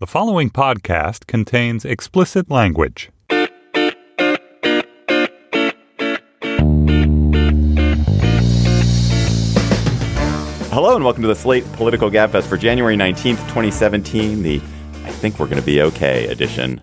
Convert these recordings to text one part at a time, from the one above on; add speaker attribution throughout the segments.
Speaker 1: The following podcast contains explicit language.
Speaker 2: Hello and welcome to the Slate Political Gabfest for January 19th, 2017, the I Think We're Going to Be Okay edition.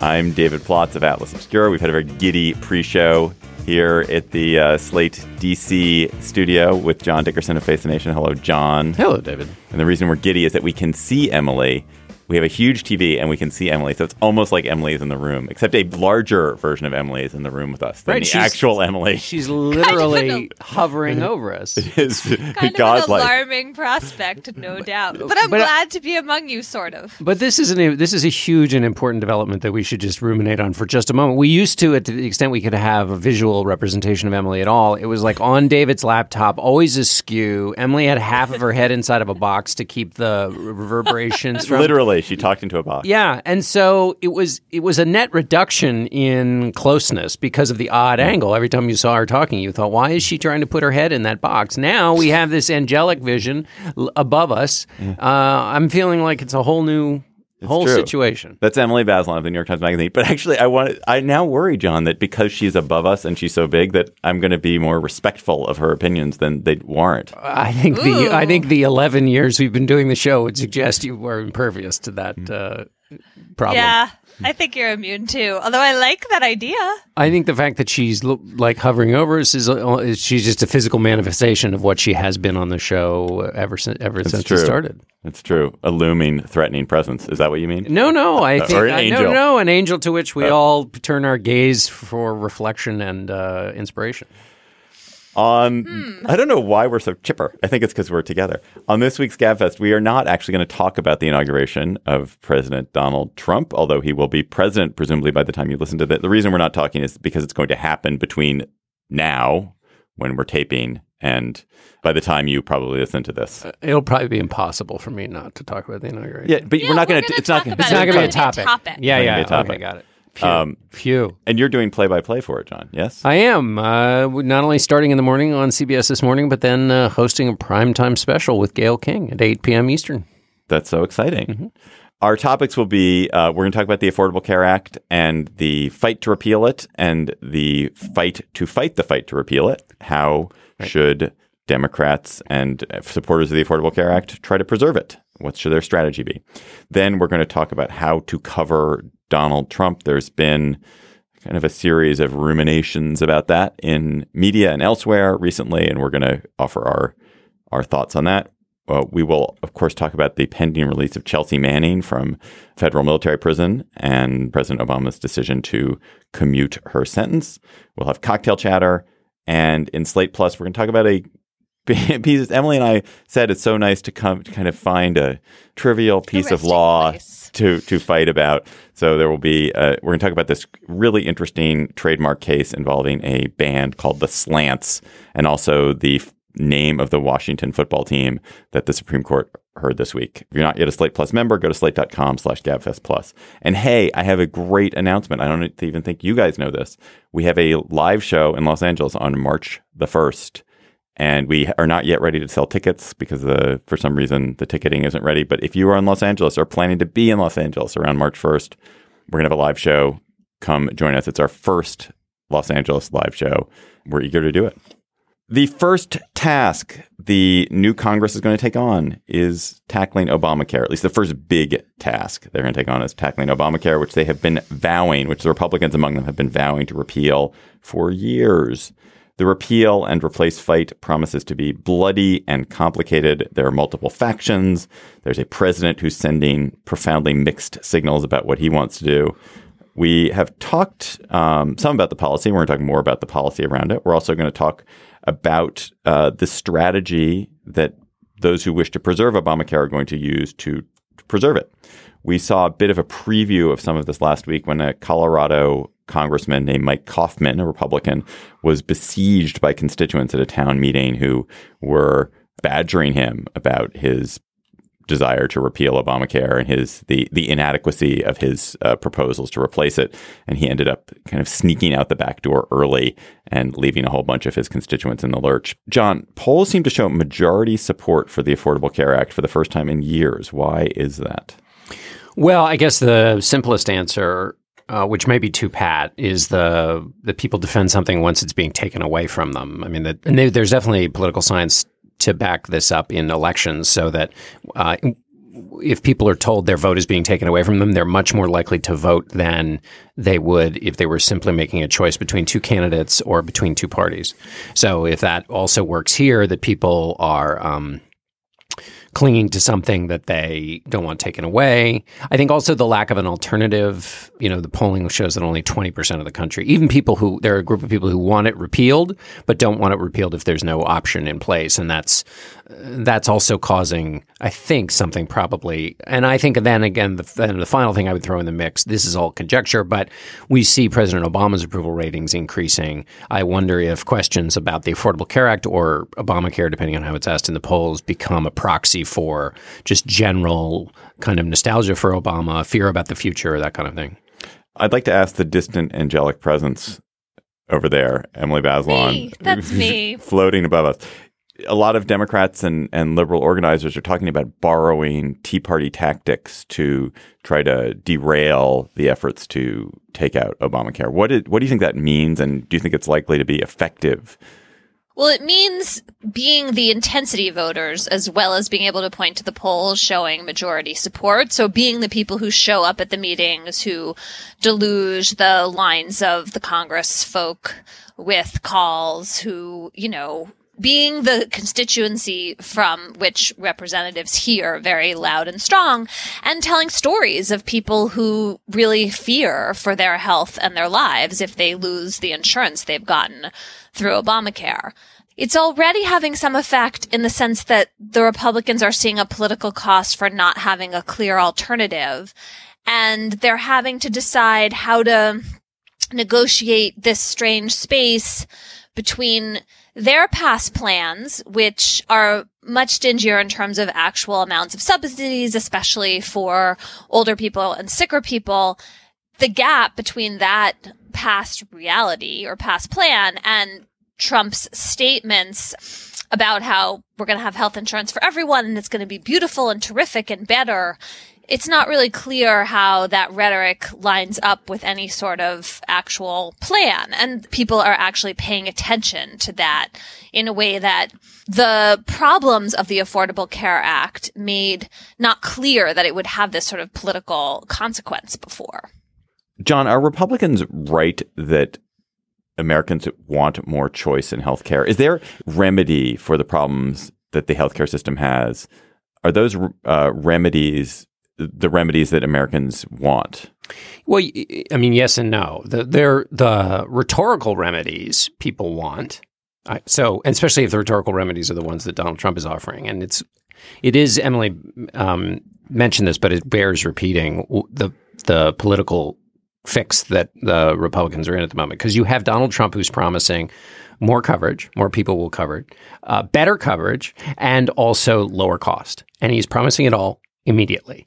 Speaker 2: I'm David Plotz of Atlas Obscura. We've had a very giddy pre show here at the uh, Slate DC studio with John Dickerson of Face the Nation. Hello, John.
Speaker 3: Hello, David.
Speaker 2: And the reason we're giddy is that we can see Emily. We have a huge TV and we can see Emily. So it's almost like Emily is in the room, except a larger version of Emily is in the room with us than
Speaker 3: Right,
Speaker 2: the actual Emily.
Speaker 3: She's literally hovering over us.
Speaker 2: It is
Speaker 4: kind of an alarming prospect, no doubt. But I'm
Speaker 3: But
Speaker 4: glad to be among you, sort of.
Speaker 3: But this is an this is a huge and important development that we should just ruminate on for just a moment. We used to, to the extent we could have a visual representation of Emily at all, it was like on David's laptop, always askew. Emily had half of her head inside of a box to keep the reverberations from
Speaker 2: Literally, she talked into a box.
Speaker 3: Yeah, and so it was it was a net reduction in closeness because of the odd angle. Every time you saw her talking, you thought, "Why is she trying to put her head in that box?" Now we have this angelic vision l- above us. Uh, I'm feeling like it's a whole new whole
Speaker 2: true.
Speaker 3: situation.
Speaker 2: That's Emily Bazelon of the New York Times Magazine. But actually, I want I now worry, John, that because she's above us and she's so big, that I'm going to be more respectful of her opinions than they warrant.
Speaker 3: I think the I think the 11 years we've been doing the show would suggest you were impervious to that uh, problem.
Speaker 4: Yeah, I think you're immune too. Although I like that idea.
Speaker 3: I think the fact that she's lo- like hovering over us is, uh, is she's just a physical manifestation of what she has been on the show ever since ever since
Speaker 2: true.
Speaker 3: it started.
Speaker 2: It's true. A looming, threatening presence. Is that what you mean?
Speaker 3: No, no, I think
Speaker 2: Or an
Speaker 3: uh,
Speaker 2: angel.
Speaker 3: no, no, an angel to which we all turn our gaze for reflection and uh, inspiration.
Speaker 2: On, hmm. I don't know why we're so chipper. I think it's because we're together. On this week's Gabfest, we are not actually going to talk about the inauguration of President Donald Trump, although he will be president, presumably, by the time you listen to that. The reason we're not talking is because it's going to happen between now, when we're taping, and by the time you probably listen to this.
Speaker 3: Uh, it'll probably be impossible for me not to talk about the inauguration.
Speaker 2: Yeah, but
Speaker 4: Yeah,
Speaker 2: we're not going to. It's not. gonna-
Speaker 3: it's not going to be a
Speaker 4: gonna be a
Speaker 3: topic.
Speaker 4: topic.
Speaker 3: Yeah, yeah.
Speaker 2: gonna be a topic.
Speaker 3: Okay, got it. Phew.
Speaker 2: Um. And you're doing play-by-play for it, John. Yes.
Speaker 3: I am uh, not only starting in the morning on CBS this morning, but then uh, hosting a primetime special with Gayle King at 8 p.m. Eastern.
Speaker 2: That's so exciting.
Speaker 3: Mm-hmm.
Speaker 2: Our topics will be uh, we're going to talk about the Affordable Care Act and the fight to repeal it and the fight to fight the fight to repeal it. How should Democrats and uh, supporters of the Affordable Care Act try to preserve it? What should their strategy be? Then we're going to talk about how to cover Donald Trump. There's been kind of a series of ruminations about that in media and elsewhere recently, and we're going to offer our our thoughts on that. Uh, we will, of course, talk about the pending release of Chelsea Manning from federal military prison and President Obama's decision to commute her sentence. We'll have cocktail chatter, and in Slate Plus, we're going to talk about a Emily and I said it's so nice to come to kind of find a trivial piece of law
Speaker 4: place.
Speaker 2: to to fight about. So there will be uh, we're going to talk about this really interesting trademark case involving a band called the Slants, and also the f- name of the Washington football team that the Supreme Court heard this week. If you're not yet a Slate Plus member, go to slate.com slash gabfest plus. And hey, I have a great announcement. I don't even think you guys know this. We have a live show in Los Angeles on March the 1st and we are not yet ready to sell tickets because the, for some reason the ticketing isn't ready. But if you are in Los Angeles or planning to be in Los Angeles around March 1st, we're going to have a live show. Come join us. It's our first Los Angeles live show. We're eager to do it. The first task the new Congress is going to take on is tackling Obamacare. At least the first big task they're going to take on is tackling Obamacare, which they have been vowing, which the Republicans among them have been vowing to repeal for years. The repeal and replace fight promises to be bloody and complicated. There are multiple factions. There's a president who's sending profoundly mixed signals about what he wants to do. We have talked um, some about the policy. We're going to talk more about the policy around it. We're also going to talk about uh, the strategy that those who wish to preserve Obamacare are going to use to preserve it. We saw a bit of a preview of some of this last week when a Colorado congressman named Mike Coffman, a Republican, was besieged by constituents at a town meeting who were badgering him about his desire to repeal Obamacare and his the the inadequacy of his uh, proposals to replace it, and he ended up kind of sneaking out the back door early and leaving a whole bunch of his constituents in the lurch. John, polls seem to show majority support for the Affordable Care Act for the first time in years. Why is that?
Speaker 3: Well, I guess the simplest answer, uh, which may be too pat, is the the people defend something once it's being taken away from them. I mean, the, and they, there's definitely political science to back this up in elections, so that uh, if people are told their vote is being taken away from them, they're much more likely to vote than they would if they were simply making a choice between two candidates or between two parties. So if that also works here, that people are. Um, clinging to something that they don't want taken away. I think also the lack of an alternative. You know, the polling shows that only 20% of the country, even people who, there are a group of people who want it repealed, but don't want it repealed if there's no option in place. And that's, that's also causing, I think, something probably. And I think then again, the, then the final thing I would throw in the mix, this is all conjecture, but we see President Obama's approval ratings increasing. I wonder if questions about the Affordable Care Act or Obamacare, depending on how it's asked in the polls, become a proxy for just general kind of nostalgia for Obama, fear about the future, that kind of thing.
Speaker 2: I'd like to ask the distant angelic presence over there, Emily Bazelon.
Speaker 4: Me. That's me.
Speaker 2: floating above us. A lot of Democrats and, and liberal organizers are talking about borrowing Tea Party tactics to try to derail the efforts to take out Obamacare. What, is, what do you think that means, and do you think it's likely to be effective
Speaker 4: Well, it means being the intensity voters as well as being able to point to the polls showing majority support. So being the people who show up at the meetings, who deluge the lines of the Congress folk with calls, who, you know, being the constituency from which representatives hear very loud and strong and telling stories of people who really fear for their health and their lives if they lose the insurance they've gotten through Obamacare. It's already having some effect in the sense that the Republicans are seeing a political cost for not having a clear alternative and they're having to decide how to negotiate this strange space between their past plans, which are much stingier in terms of actual amounts of subsidies, especially for older people and sicker people, the gap between that past reality or past plan and Trump's statements about how we're going to have health insurance for everyone and it's going to be beautiful and terrific and better it's not really clear how that rhetoric lines up with any sort of actual plan. And people are actually paying attention to that in a way that the problems of the Affordable Care Act made not clear that it would have this sort of political consequence before.
Speaker 2: John, are Republicans right that Americans want more choice in healthcare? Is there remedy for the problems that the healthcare system has? Are those uh, remedies the remedies that Americans want?
Speaker 3: Well, I mean, yes and no. The, they're the rhetorical remedies people want. I, so, especially if the rhetorical remedies are the ones that Donald Trump is offering, and it's it is Emily um, mentioned this, but it bears repeating the the political fix that the Republicans are in at the moment because you have Donald Trump who's promising more coverage, more people will cover it, uh, better coverage, and also lower cost, and he's promising it all immediately.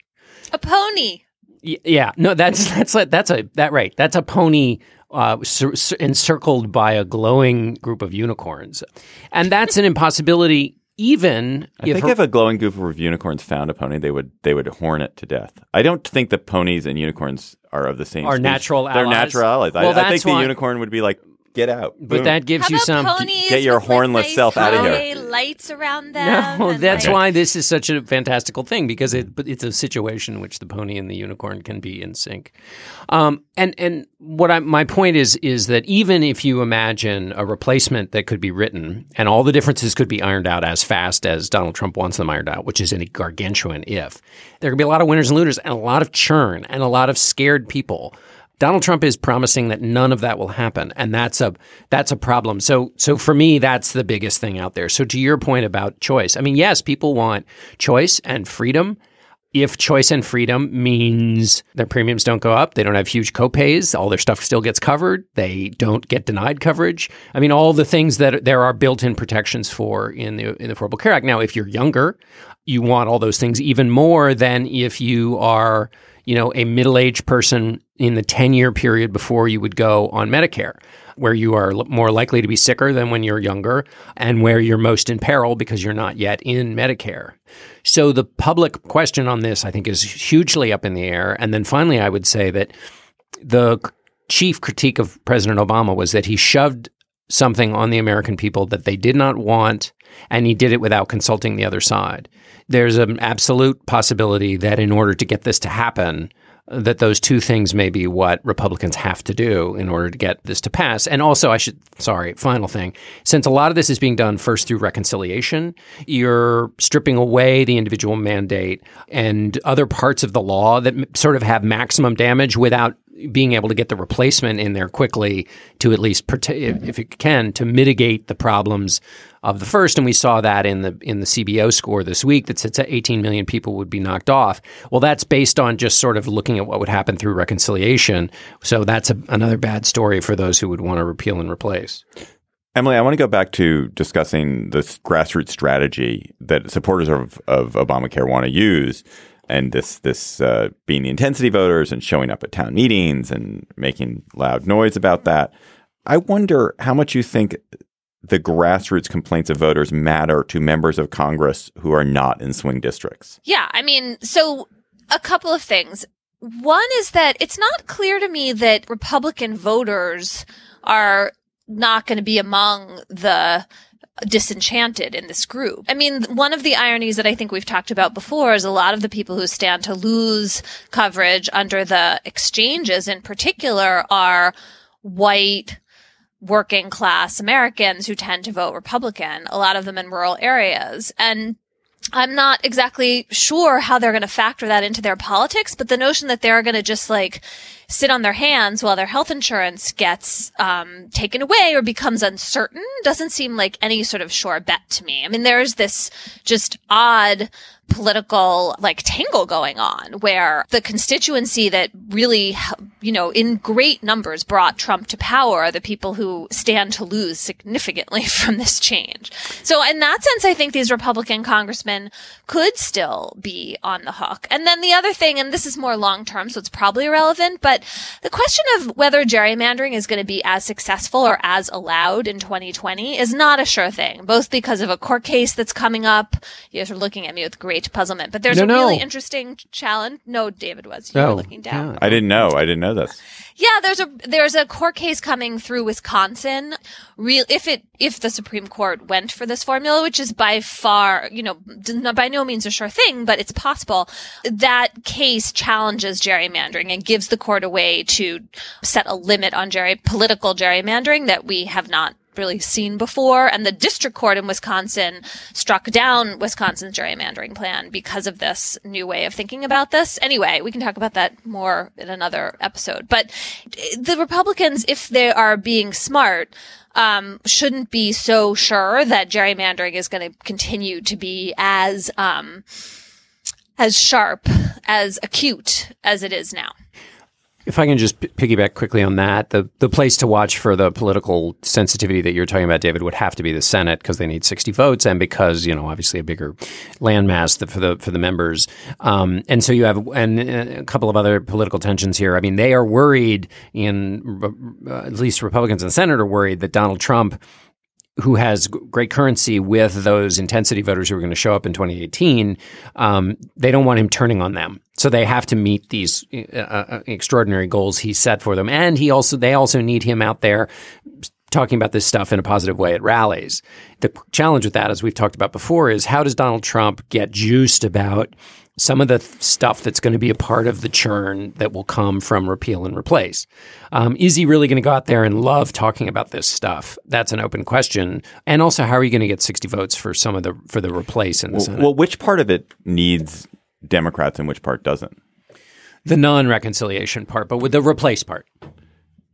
Speaker 4: A pony.
Speaker 3: Y- yeah, no, that's that's a, that's a that right. That's a pony uh, cir- cir- encircled by a glowing group of unicorns, and that's an impossibility. Even
Speaker 2: I think
Speaker 3: her-
Speaker 2: if a glowing group of unicorns found a pony, they would they would horn it to death. I don't think that ponies and unicorns are of the same.
Speaker 3: Are
Speaker 2: species.
Speaker 3: natural
Speaker 2: They're
Speaker 3: allies?
Speaker 2: natural allies.
Speaker 3: Well,
Speaker 2: I, I think
Speaker 3: that's
Speaker 2: the
Speaker 3: why-
Speaker 2: unicorn would be like, "Get out!"
Speaker 3: but
Speaker 2: Boom.
Speaker 3: that gives
Speaker 4: How
Speaker 3: you
Speaker 4: about
Speaker 3: some.
Speaker 2: Get your
Speaker 4: with, like,
Speaker 2: hornless
Speaker 4: nice
Speaker 2: self outta here.
Speaker 4: holiday Lights around them.
Speaker 3: No, that's
Speaker 4: like-
Speaker 3: why this is such a fantastical thing because it, but it's a situation in which the pony and the unicorn can be in sync. Um, and and what I my point is is that even if you imagine a replacement that could be written and all the differences could be ironed out as fast as Donald Trump wants them ironed out, which is a gargantuan if, there could be a lot of winners and losers and a lot of churn and a lot of scared people. Donald Trump is promising that none of that will happen, and that's a that's a problem. So so for me, that's the biggest thing out there. So to your point about choice, I mean, yes, people want choice and freedom. if choice and freedom means their premiums don't go up, they don't have huge copays, all their stuff still gets covered, they don't get denied coverage. I mean, all the things that there are built-in protections for in the in the Affordable Care Act. Now, if you're younger, you want all those things even more than if you are, you know, a middle-aged person in the 10-year period before you would go on Medicare where you are l- more likely to be sicker than when you're younger and where you're most in peril because you're not yet in Medicare. So the public question on this, I think, is hugely up in the air. And then finally, I would say that the chief critique of President Obama was that he shoved something on the American people that they did not want, and he did it without consulting the other side. There's an absolute possibility that in order to get this to happen, that those two things may be what Republicans have to do in order to get this to pass. And also, I should, sorry, final thing. Since a lot of this is being done first through reconciliation, you're stripping away the individual mandate and other parts of the law that sort of have maximum damage without being able to get the replacement in there quickly to at least if mm-hmm. if it can to mitigate the problems of the first. And we saw that in the in the CBO score this week that at 18 million people would be knocked off. Well that's based on just sort of looking at what would happen through reconciliation. So that's a, another bad story for those who would want to repeal and replace.
Speaker 2: Emily, I want to go back to discussing this grassroots strategy that supporters of, of Obamacare want to use, and this this uh, being the intensity voters and showing up at town meetings and making loud noise about that. I wonder how much you think the grassroots complaints of voters matter to members of Congress who are not in swing districts.
Speaker 4: Yeah, I mean, so a couple of things. One is that it's not clear to me that Republican voters are not going to be among the disenchanted in this group. I mean, one of the ironies that I think we've talked about before is a lot of the people who stand to lose coverage under the exchanges in particular are white working class Americans who tend to vote Republican, a lot of them in rural areas. And I'm not exactly sure how they're going to factor that into their politics, but the notion that they're going to just like sit on their hands while their health insurance gets um, taken away or becomes uncertain doesn't seem like any sort of sure bet to me. I mean, there's this just odd political like tangle going on where the constituency that really you know in great numbers brought Trump to power are the people who stand to lose significantly from this change. So in that sense I think these Republican congressmen could still be on the hook. And then the other thing and this is more long term so it's probably irrelevant but the question of whether gerrymandering is going to be as successful or as allowed in 2020 is not a sure thing both because of a court case that's coming up you guys are looking at me with great puzzlement. But there's
Speaker 3: No,
Speaker 4: a
Speaker 3: no.
Speaker 4: really interesting challenge. No, David was. You
Speaker 3: Oh,
Speaker 4: were looking down.
Speaker 3: yeah.
Speaker 2: I didn't know. I didn't know this.
Speaker 4: Yeah, there's a there's a court case coming through Wisconsin. Real if it if the Supreme Court went for this formula, which is by far you know by no means a sure thing, but it's possible. That case challenges gerrymandering and gives the court a way to set a limit on gerry political gerrymandering that we have not really seen before. And the district court in Wisconsin struck down Wisconsin's gerrymandering plan because of this new way of thinking about this. Anyway, we can talk about that more in another episode. But the Republicans, if they are being smart, um, shouldn't be so sure that gerrymandering is going to continue to be as, um, as sharp, as acute as it is now.
Speaker 3: If I can just p- piggyback quickly on that, the, the place to watch for the political sensitivity that you're talking about, David, would have to be the Senate because they need 60 votes, and because you know obviously a bigger landmass for the for the members. Um, and so you have and uh, a couple of other political tensions here. I mean, they are worried in uh, at least Republicans in the Senate are worried that Donald Trump who has great currency with those intensity voters who are going to show up in 2018, um, they don't want him turning on them. So they have to meet these uh, uh, extraordinary goals he set for them, and he also they also need him out there talking about this stuff in a positive way at rallies. The challenge with that, as we've talked about before, is how does Donald Trump get juiced about some of the th- stuff that's going to be a part of the churn that will come from repeal and replace. Um, is he really going to go out there and love talking about this stuff? That's an open question. And also, how are you going to get 60 votes for some of the for the replace in the
Speaker 2: Well,
Speaker 3: Senate?
Speaker 2: well, which part of it needs Democrats and which part doesn't?
Speaker 3: the non-reconciliation part, but with the replace part.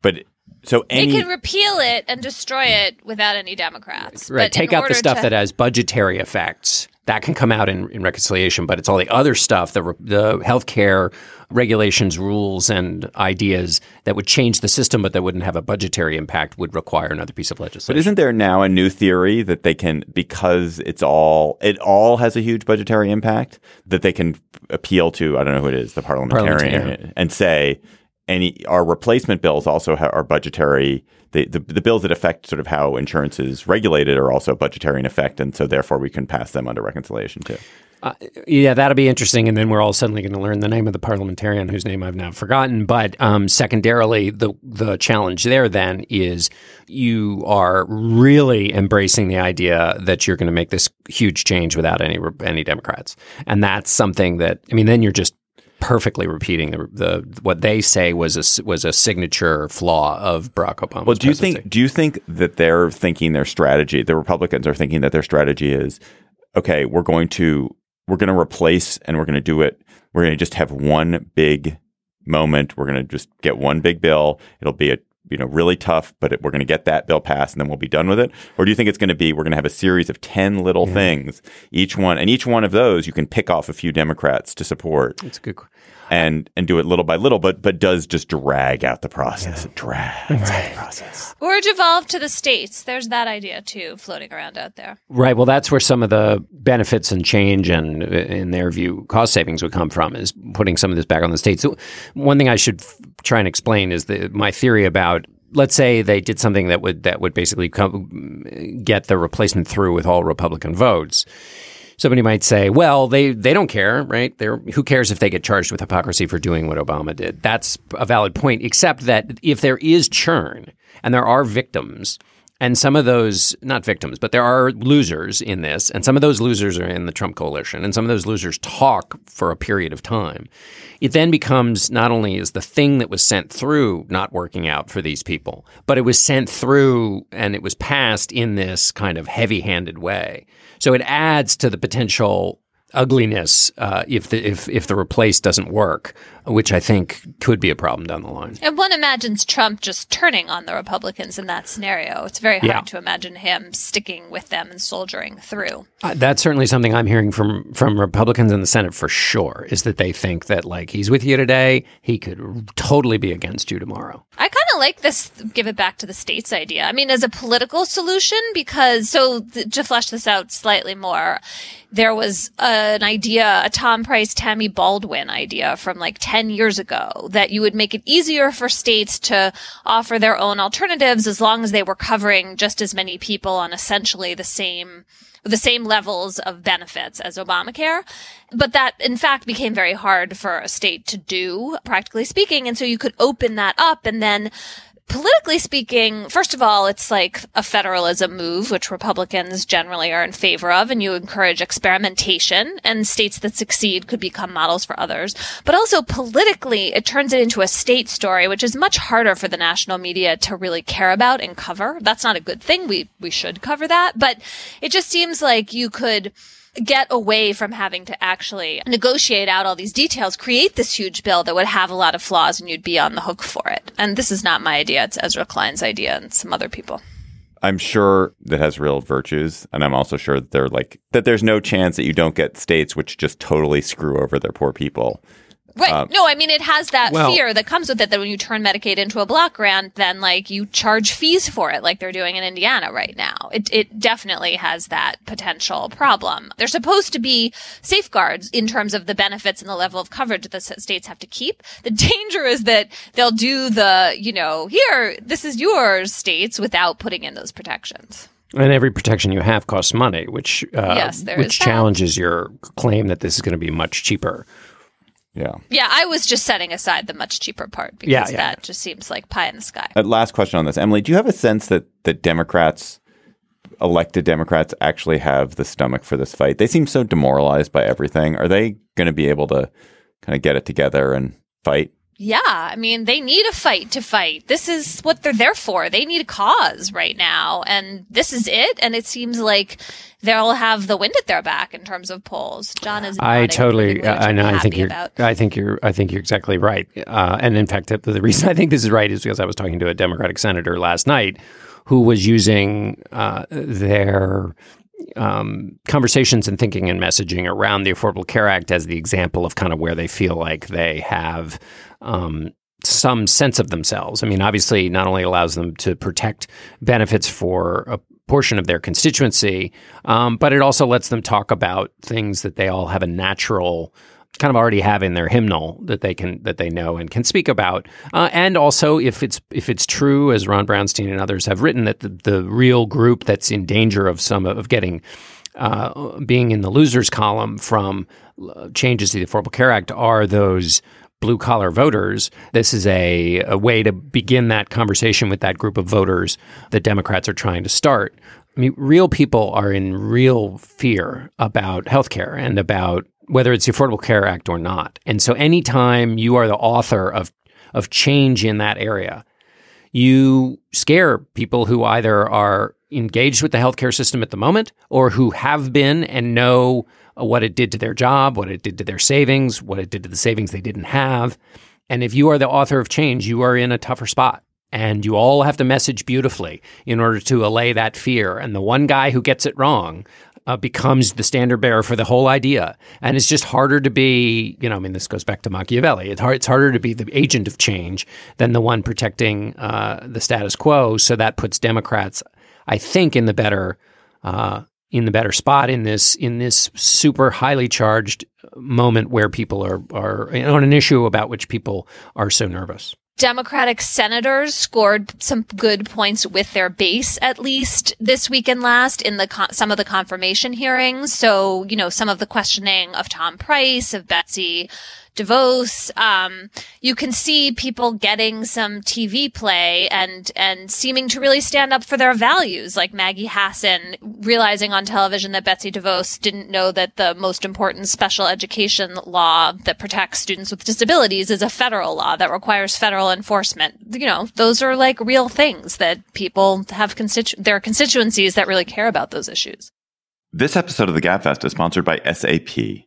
Speaker 2: But so any
Speaker 4: they can repeal it and destroy it without any Democrats.
Speaker 3: Right.
Speaker 4: But
Speaker 3: Take out the stuff
Speaker 4: to-
Speaker 3: that has budgetary effects. that can come out in, in reconciliation, but it's all the other stuff, the, re- the healthcare regulations, rules, and ideas that would change the system, but that wouldn't have a budgetary impact, would require another piece of legislation.
Speaker 2: But isn't there now a new theory that they can, because it's all, it all has a huge budgetary impact, that they can appeal to, I don't know who it is, the parliamentarian,
Speaker 3: Parliamentarian.
Speaker 2: and say, any, our replacement bills also ha- are budgetary. The, the, the bills that affect sort of how insurance is regulated are also budgetary in effect. And so therefore we can pass them under reconciliation too.
Speaker 3: Yeah, that'll be interesting. And then we're all suddenly going to learn the name of the parliamentarian whose name I've now forgotten. But um, secondarily, the the challenge there then is you are really embracing the idea that you're going to make this huge change without any any Democrats, and that's something that I mean, then you're just perfectly repeating the, the what they say was a was a signature flaw of Barack Obama.
Speaker 2: Well, do you think do you think that they're thinking their strategy? The Republicans are thinking that their strategy is okay. We're going to we're going to replace and we're going to do it. We're going to just have one big moment. We're going to just get one big bill. It'll be a you know really tough, but it, we're going to get that bill passed and then we'll be done with it. Or do you think it's going to be we're going to have a series of ten little things, each one, and each one of those you can pick off a few Democrats to support
Speaker 3: That's a good.
Speaker 2: And and do it little by little, but but does just drag out the process. It drags out the process.
Speaker 4: Or devolve to the states. There's that idea too, floating around out there.
Speaker 3: Right. Well, that's where some of the benefits and change and, uh, in their view, cost savings would come from is putting some of this back on the states. So one thing I should f- try and explain is the, my theory about. Let's say they did something that would that would basically come, get the replacement through with all Republican votes. Somebody might say, "Well, they they don't care, right? They're who cares if they get charged with hypocrisy for doing what Obama did?" That's a valid point, except that if there is churn and there are victims, and some of those, not victims, but there are losers in this, and some of those losers are in the Trump coalition, and some of those losers talk for a period of time. It then becomes not only is the thing that was sent through not working out for these people, but it was sent through and it was passed in this kind of heavy handed way. So it adds to the potential ugliness uh, if the if if the replace doesn't work, which I think could be a problem down the line.
Speaker 4: And one imagines Trump just turning on the Republicans in that scenario. It's very hard
Speaker 3: Yeah.
Speaker 4: to imagine him sticking with them and soldiering through.
Speaker 3: Uh, that's certainly something I'm hearing from from Republicans in the Senate for sure. Is that they think that like he's with you today, he could totally be against you tomorrow.
Speaker 4: I like this give it back to the states idea. I mean, as a political solution, because so th- to flesh this out slightly more, there was an idea, a Tom Price, Tammy Baldwin idea from like 10 years ago that you would make it easier for states to offer their own alternatives as long as they were covering just as many people on essentially the same the same levels of benefits as Obamacare. But that in fact became very hard for a state to do, practically speaking. And so you could open that up and then politically speaking, first of all, it's like a federalism move, which Republicans generally are in favor of, and you encourage experimentation, and states that succeed could become models for others. But also politically, it turns it into a state story, which is much harder for the national media to really care about and cover. That's not a good thing. We, we should cover that, but it just seems like you could get away from having to actually negotiate out all these details, create this huge bill that would have a lot of flaws and you'd be on the hook for it. And this is not my idea. It's Ezra Klein's idea and some other people.
Speaker 2: I'm sure that has real virtues, and I'm also sure that they're like that. There's no chance that you don't get states which just totally screw over their poor people.
Speaker 4: Right. no, I mean, it has that
Speaker 3: well-
Speaker 4: fear that comes with it that when you turn Medicaid into a block grant, then like you charge fees for it, like they're doing in Indiana right now. It, it definitely has that potential problem. There's supposed to be safeguards in terms of the benefits and the level of coverage that the states have to keep. The danger is that they'll do the, you know, here, this is yours states without putting in those protections.
Speaker 3: And every protection you have costs money, which uh,
Speaker 4: Yes,
Speaker 3: which
Speaker 4: that.
Speaker 3: challenges your claim that this is going to be much cheaper.
Speaker 2: Yeah.
Speaker 4: Yeah, I was just setting aside the much cheaper part because
Speaker 3: Yeah, yeah,
Speaker 4: that just seems like pie in the sky.
Speaker 2: Uh, last question on this, Emily. Do you have a sense that that Democrats, elected Democrats, actually have the stomach for this fight? They seem so demoralized by everything. Are they going to be able to kind of get it together and fight?
Speaker 4: Yeah, I mean, they need a fight to fight. This is what they're there for. They need a cause right now, and this is it. And it seems like they'll have the wind at their back in terms of polls. John is.
Speaker 3: I totally, I know. I think you're,
Speaker 4: about.
Speaker 3: I think you're, I think you're exactly right. Uh, and in fact, the, the reason I think this is right is because I was talking to a Democratic senator last night who was using uh, their um, conversations and thinking and messaging around the Affordable Care Act as the example of kind of where they feel like they have um, some sense of themselves. I mean, obviously, not only allows them to protect benefits for a portion of their constituency, um, but it also lets them talk about things that they all have a natural kind of already have in their hymnal that they can that they know and can speak about. Uh, and also, if it's if it's true, as Ron Brownstein and others have written, that the, the real group that's in danger of some of getting uh, being in the losers column from uh, changes to the Affordable Care Act are those blue collar voters. This is a, a way to begin that conversation with that group of voters that Democrats are trying to start. I mean, real people are in real fear about healthcare and about whether it's the Affordable Care Act or not. And so anytime you are the author of of change in that area, you scare people who either are engaged with the healthcare system at the moment or who have been and know what it did to their job, what it did to their savings, what it did to the savings they didn't have. And if you are the author of change, you are in a tougher spot. And you all have to message beautifully in order to allay that fear. And the one guy who gets it wrong uh, becomes the standard bearer for the whole idea. And it's just harder to be, you know, I mean, this goes back to Machiavelli. It's, hard, it's harder to be the agent of change than the one protecting uh, the status quo. So that puts Democrats, I think, in the better. Uh, in the better spot in this in this super highly charged moment where people are are on an issue about which people are so nervous.
Speaker 4: Democratic senators scored some good points with their base, at least this week and last in the con- some of the confirmation hearings. So, you know, some of the questioning of Tom Price, of Betsy DeVos. Um, you can see people getting some TV play and and seeming to really stand up for their values, like Maggie Hassan realizing on television that Betsy DeVos didn't know that the most important special education law that protects students with disabilities is a federal law that requires federal enforcement. You know, those are like real things that people have constitu- their constituencies that really care about those issues.
Speaker 2: This episode of the Gabfest is sponsored by SAP.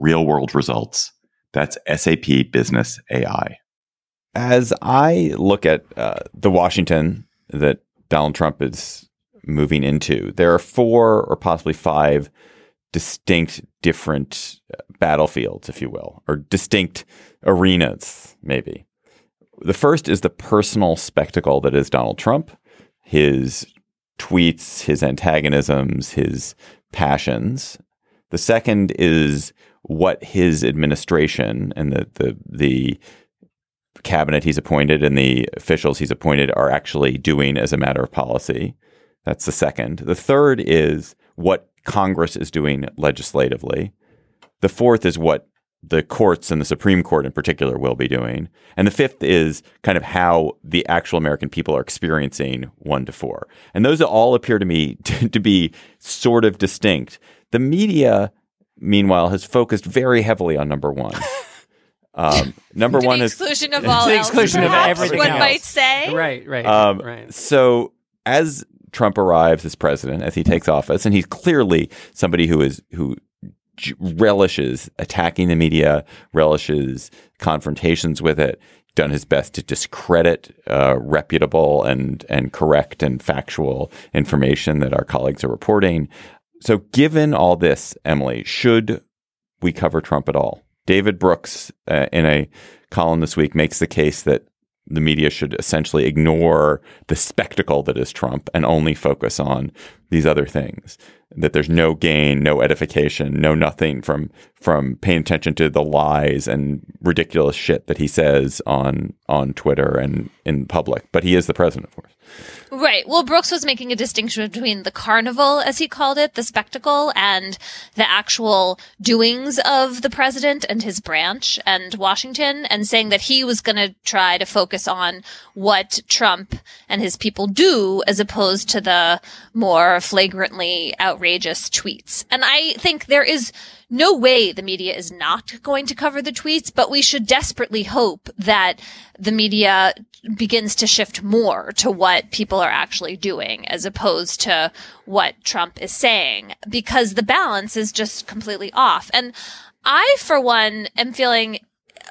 Speaker 2: real world results. That's SAP Business AI. As I look at uh, the Washington that Donald Trump is moving into, there are four or possibly five distinct different uh, battlefields, if you will, or distinct arenas, maybe. The first is the personal spectacle that is Donald Trump, his tweets, his antagonisms, his passions. The second is what his administration and the the the cabinet he's appointed and the officials he's appointed are actually doing as a matter of policy. That's the second. The third is what Congress is doing legislatively. The fourth is what the courts and the Supreme Court in particular will be doing. And the fifth is kind of how the actual American people are experiencing one to four. And those all appear to me to, to be sort of distinct. The media meanwhile, has focused very heavily on number one. Um, number
Speaker 4: to
Speaker 2: one
Speaker 4: the
Speaker 2: is
Speaker 4: exclusion of all
Speaker 3: the
Speaker 4: else,
Speaker 3: exclusion of
Speaker 4: perhaps,
Speaker 3: everything
Speaker 4: one
Speaker 3: else.
Speaker 4: might say.
Speaker 3: Right, right,
Speaker 2: um,
Speaker 3: right.
Speaker 2: so as Trump arrives as president, as he takes office, and he's clearly somebody who is who j- relishes attacking the media, relishes confrontations with it, done his best to discredit uh, reputable and and correct and factual information that our colleagues are reporting. So, given all this, Emily, should we cover Trump at all? David Brooks, uh, in a column this week, makes the case that the media should essentially ignore the spectacle that is Trump and only focus on these other things. That there's no gain, no edification, no nothing from from paying attention to the lies and ridiculous shit that he says on on Twitter and in public. But he is the president, of course.
Speaker 4: Right. Well, Brooks was making a distinction between the carnival, as he called it, the spectacle, and the actual doings of the president and his branch and Washington, and saying that he was going to try to focus on what Trump and his people do, as opposed to the more flagrantly outrageous tweets. And I think there is no way the media is not going to cover the tweets, but we should desperately hope that the media begins to shift more to what people are actually doing as opposed to what Trump is saying because the balance is just completely off. And I, for one, am feeling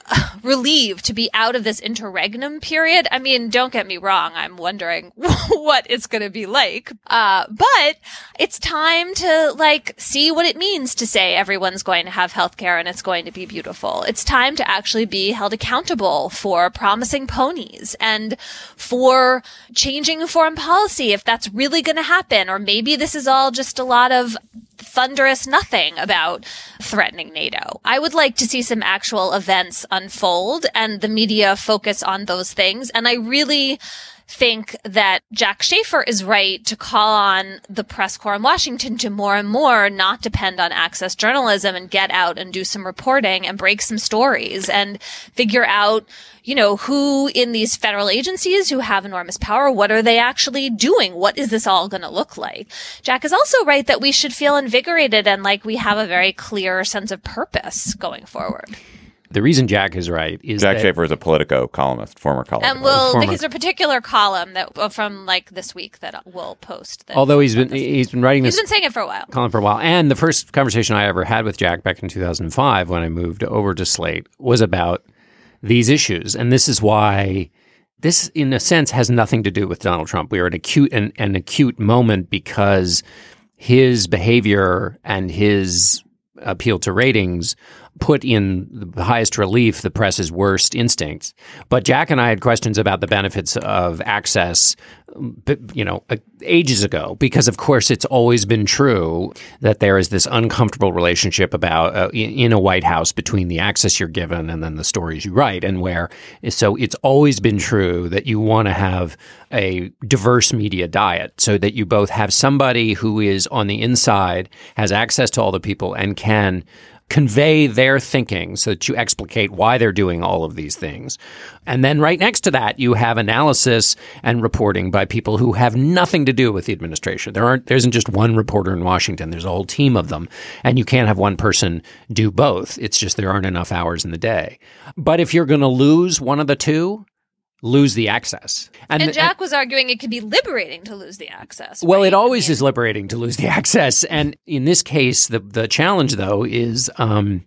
Speaker 4: relieved to be out of this interregnum period. I mean, don't get me wrong. I'm wondering what it's going to be like. Uh, but it's time to like see what it means to say everyone's going to have healthcare and it's going to be beautiful. It's time to actually be held accountable for promising ponies and for changing foreign policy if that's really going to happen. Or maybe this is all just a lot of thunderous nothing about threatening NATO. I would like to see some actual events unfold and the media focus on those things. And I really think that Jack Shafer is right to call on the press corps in Washington to more and more not depend on access journalism and get out and do some reporting and break some stories and figure out, you know, who in these federal agencies who have enormous power, what are they actually doing? What is this all going to look like? Jack is also right that we should feel invigorated and like we have a very clear sense of purpose going forward.
Speaker 3: The reason Jack is right is
Speaker 2: Jack
Speaker 3: that
Speaker 2: Shafer is a Politico columnist, former columnist.
Speaker 4: And we'll,
Speaker 3: Former-
Speaker 4: there's a particular column that uh, from like this week that we'll post. That
Speaker 3: although he's been he's been writing
Speaker 4: he's
Speaker 3: this
Speaker 4: been saying it for a while.
Speaker 3: column for a while, and the first conversation I ever had with Jack back in 2005 when I moved over to Slate was about these issues, and this is why this, in a sense, has nothing to do with Donald Trump. We are an acute an, an acute moment because his behavior and his appeal to ratings put in the highest relief the press's worst instincts. But Jack and I had questions about the benefits of access, you know, ages ago, because of course it's always been true that there is this uncomfortable relationship about uh, in a White House between the access you're given and then the stories you write, and where so it's always been true that you want to have a diverse media diet so that you both have somebody who is on the inside has access to all the people and can convey their thinking so that you explicate why they're doing all of these things. And then right next to that, you have analysis and reporting by people who have nothing to do with the administration. There aren't, there isn't just one reporter in Washington. There's a whole team of them. And you can't have one person do both. It's just there aren't enough hours in the day. But if you're going to lose one of the two, lose the access.
Speaker 4: And Jack was arguing it could be liberating to lose the access.
Speaker 3: well,
Speaker 4: right?
Speaker 3: it always
Speaker 4: I mean,
Speaker 3: is liberating to lose the access, and in this case, the the challenge though is, um,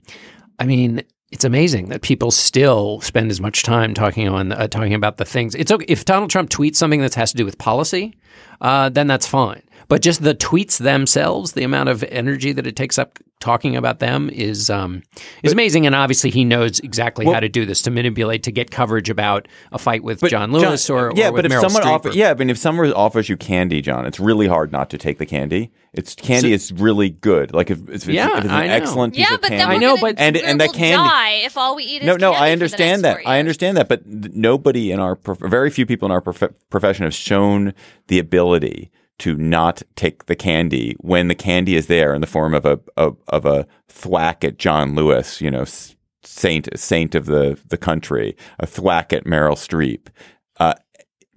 Speaker 3: I mean, it's amazing that people still spend as much time talking on uh, talking about the things. It's okay if Donald Trump tweets something that has to do with policy, uh, then that's fine. But just the tweets themselves, the amount of energy that it takes up talking about them is um, is amazing. And obviously, he knows exactly how to do this to manipulate to get coverage about a fight with John Lewis or
Speaker 2: yeah,
Speaker 3: or
Speaker 2: but if
Speaker 3: Meryl
Speaker 2: someone
Speaker 3: Streep
Speaker 2: offers,
Speaker 3: or-
Speaker 2: yeah, I mean, if someone offers you candy, John, it's really hard not to take the candy. It's candy is really good. Like if, if, it's,
Speaker 3: Yeah,
Speaker 2: if it's an
Speaker 3: I know.
Speaker 2: excellent piece
Speaker 4: Yeah,
Speaker 2: of
Speaker 4: but
Speaker 2: candy,
Speaker 4: then
Speaker 3: I know, but-
Speaker 2: And- and that
Speaker 4: will
Speaker 2: candy-
Speaker 4: die if all we eat is
Speaker 2: no, no,
Speaker 4: candy
Speaker 2: I understand that. I understand that, but th- nobody in our prof- very few people in our prof- profession have shown the ability to not take the candy when the candy is there in the form of a of, of a thwack at John Lewis, you know, saint saint of the the country, a thwack at Meryl Streep. Uh,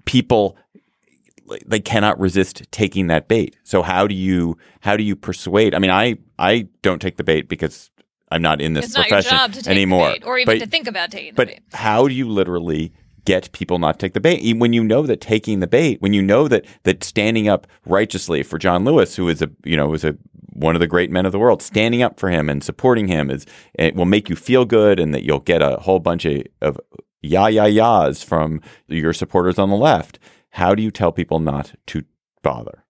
Speaker 2: people they cannot resist taking that bait. So how do you how do you persuade? I mean, I I don't take the bait because I'm not in this
Speaker 4: It's not your
Speaker 2: profession
Speaker 4: job to take
Speaker 2: anymore.
Speaker 4: the bait, or even
Speaker 2: But-
Speaker 4: to think about taking
Speaker 2: but
Speaker 4: the bait.
Speaker 2: how do you literally get people not to take the bait when you know that taking the bait, when you know that that standing up righteously for John Lewis, who is a you know was a one of the great men of the world, standing up for him and supporting him is it will make you feel good, and that you'll get a whole bunch of, of yah yah yahs from your supporters on the left. How do you tell people not to bother?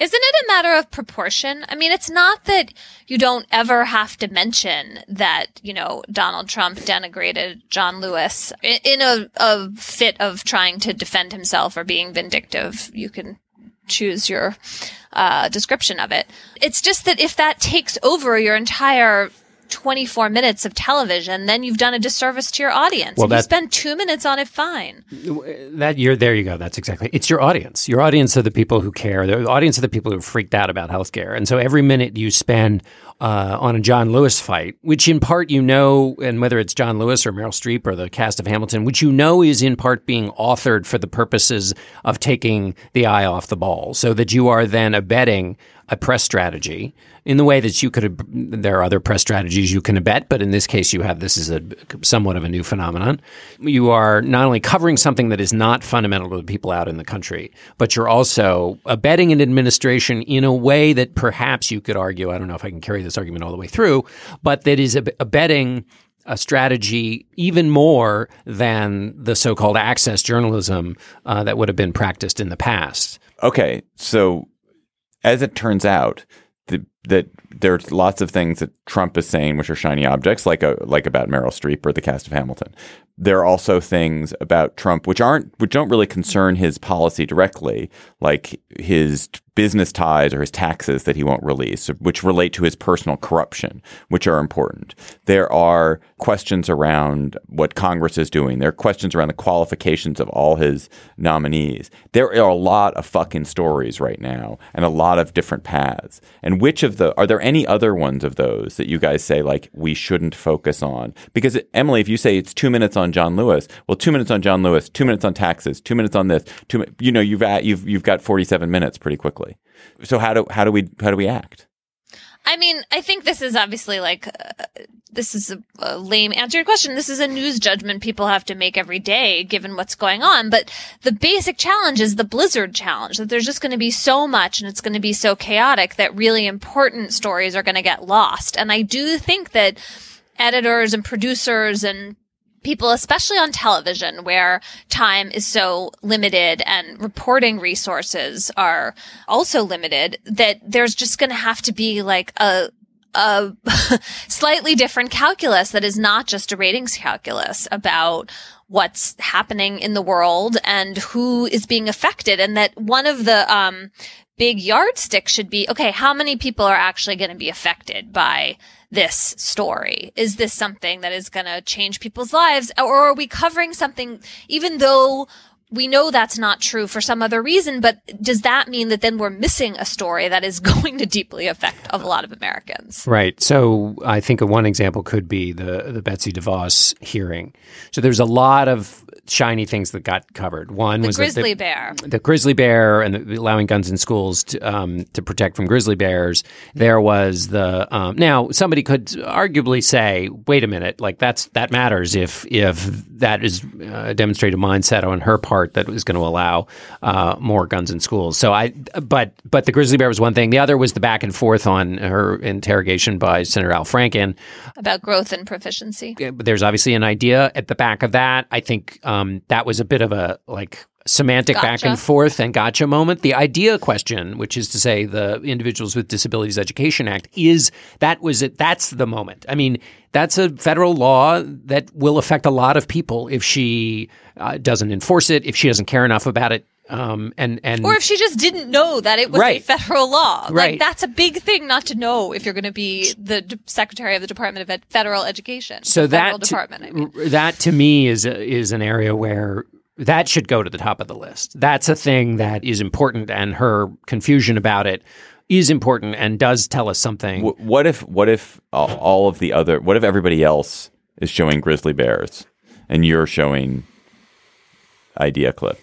Speaker 4: Isn't it a matter of proportion? I mean, it's not that you don't ever have to mention that, you know, Donald Trump denigrated John Lewis in a, a fit of trying to defend himself or being vindictive. You can choose your uh, description of it. It's just that if that takes over your entire 24 minutes of television, then you've done a disservice to your audience.
Speaker 3: Well,
Speaker 4: if you spend two minutes on it, fine.
Speaker 3: that you're there you go that's exactly it's your audience your audience are the people who care the audience are the people who are freaked out about healthcare and so every minute you spend uh, on a John Lewis fight which in part you know and whether it's John Lewis or Meryl Streep or the cast of Hamilton which you know is in part being authored for the purposes of taking the eye off the ball so that you are then abetting a press strategy in the way that you could there are other press strategies you can abet but in this case you have this is a somewhat of a new phenomenon. You are not only covering something that is not fundamental to the people out in the country but you're also abetting an administration in a way that perhaps you could argue i don't know if i can carry this argument all the way through but that is ab- abetting a strategy even more than the so-called access journalism uh, that would have been practiced in the past.
Speaker 2: Okay, so as it turns out, the, that there's lots of things that Trump is saying which are shiny objects, like a, like about Meryl Streep or the cast of Hamilton. There are also things about Trump which aren't which don't really concern his policy directly, like his business ties or his taxes that he won't release, which relate to his personal corruption, which are important. There are questions around what Congress is doing. There are questions around the qualifications of all his nominees. There are a lot of fucking stories right now and a lot of different paths. And which of the are there any other ones of those that you guys say like we shouldn't focus on? Because Emily, if you say it's two minutes on John Lewis, well, two minutes on John Lewis, two minutes on taxes, two minutes on this, two, you know, you've at, you've you've got forty seven minutes pretty quickly. So how do how do we how do we act?
Speaker 4: I mean, I think this is obviously like uh, this is a, a lame answer to question. This is a news judgment people have to make every day, given what's going on. But the basic challenge is the blizzard challenge that there's just going to be so much, and it's going to be so chaotic that really important stories are going to get lost. And I do think that editors and producers and people, especially on television, where time is so limited and reporting resources are also limited, that there's just going to have to be like a a slightly different calculus that is not just a ratings calculus about what's happening in the world and who is being affected and that one of the um, big yardstick should be okay how many people are actually going to be affected by this story is this something that is going to change people's lives or are we covering something even though we know that's not true for some other reason, but does that mean that then we're missing a story that is going to deeply affect a lot of Americans?
Speaker 3: Right. So I think one example could be the the Betsy DeVos hearing. So there's a lot of shiny things that got covered. One
Speaker 4: The
Speaker 3: was
Speaker 4: grizzly bear.
Speaker 3: the grizzly bear and the, allowing guns in schools to, um, to protect from grizzly bears. There was the um, now somebody could arguably say, wait a minute, like that's that matters if if that is a demonstrated mindset on her part that was going to allow uh, more guns in schools. So I, but but the grizzly bear was one thing. The other was the back and forth on her interrogation by Senator Al Franken.
Speaker 4: About growth and proficiency.
Speaker 3: There's obviously an idea at the back of that. I think um, that was a bit of a like semantic back and forth and gotcha moment. The idea question, which is to say the Individuals with Disabilities Education Act, is that was it. That's the moment. I mean, that's a federal law that will affect a lot of people if she uh, doesn't enforce it, if she doesn't care enough about it. Um, and and
Speaker 4: Or if she just didn't know that it was a federal law.
Speaker 3: Right.
Speaker 4: Like, that's a big thing not to know if you're going to be the D- Secretary of the Department of Ed- Federal Education.
Speaker 3: so
Speaker 4: The federal
Speaker 3: that to.
Speaker 4: I mean.
Speaker 3: that to me is a, is an area where that should go to the top of the list. That's a thing that is important, and her confusion about it is important and does tell us something.
Speaker 2: Wh- What if what if all- all of the other what if everybody else is showing grizzly bears and you're showing idea clip?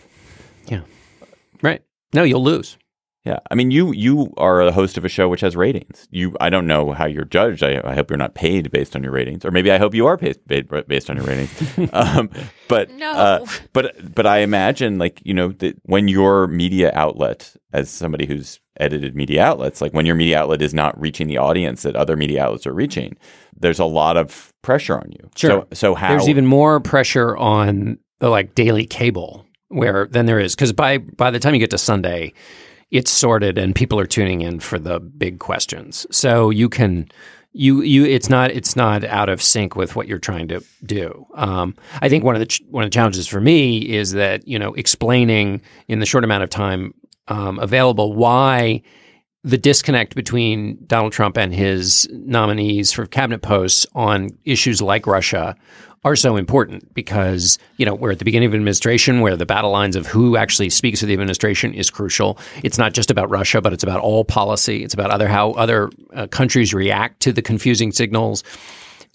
Speaker 3: Yeah, right. No, you'll lose.
Speaker 2: Yeah, I mean, you you are a host of a show which has ratings. You, I don't know how you're judged. I, I hope you're not paid based on your ratings, or maybe I hope you are paid, paid based on your ratings. um, but
Speaker 4: No.
Speaker 2: uh, but but I imagine like you know that when your media outlet, as somebody who's edited media outlets, like when your media outlet is not reaching the audience that other media outlets are reaching, there's a lot of pressure on you.
Speaker 3: Sure.
Speaker 2: So so how
Speaker 3: There's even more pressure on the like daily cable where than there is because by by the time you get to Sunday, it's sorted and people are tuning in for the big questions. So you can you you it's not it's not out of sync with what you're trying to do. Um, I think one of the ch- one of the challenges for me is that you know explaining in the short amount of time um, available why the disconnect between Donald Trump and his nominees for cabinet posts on issues like Russia are so important because, you know, we're at the beginning of an administration where the battle lines of who actually speaks for the administration is crucial. It's not just about Russia, but it's about all policy. It's about other how other uh, countries react to the confusing signals.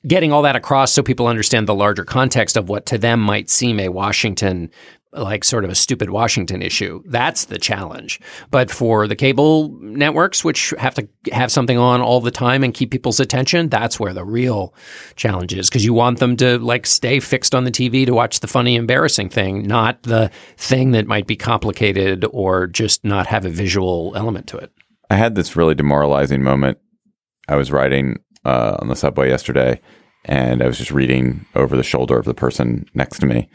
Speaker 3: Getting all that across so people understand the larger context of what to them might seem a Washington like sort of a stupid Washington issue. That's the challenge. But for the cable networks, which have to have something on all the time and keep people's attention, that's where the real challenge is because you want them to like stay fixed on the TV to watch the funny, embarrassing thing, not the thing that might be complicated or just not have a visual element to it.
Speaker 2: I had this really demoralizing moment. I was riding uh, on the subway yesterday and I was just reading over the shoulder of the person next to me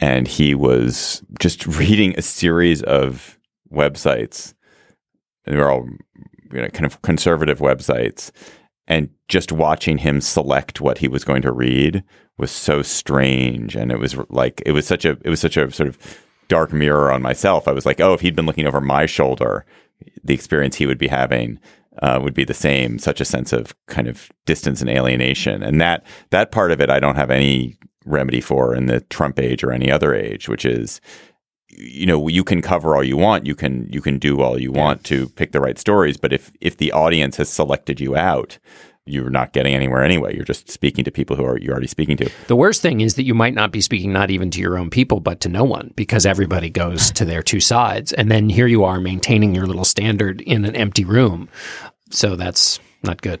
Speaker 2: and he was just reading a series of websites. And they were all you know, kind of conservative websites, and just watching him select what he was going to read was so strange, and it was like it was such a it was such a sort of dark mirror on myself. I was like, oh, if he'd been looking over my shoulder, the experience he would be having uh, would be the same. Such a sense of kind of distance and alienation, and that that part of it, I don't have any remedy for in the Trump age or any other age, which is you know you can cover all you want you can you can do all you want to pick the right stories but if if the audience has selected you out you're not getting anywhere anyway you're just speaking to people who are you're already speaking to
Speaker 3: The worst thing is that you might not be speaking not even to your own people, but to no one because everybody goes to their two sides. And then here you are maintaining your little standard in an empty room. So that's not good.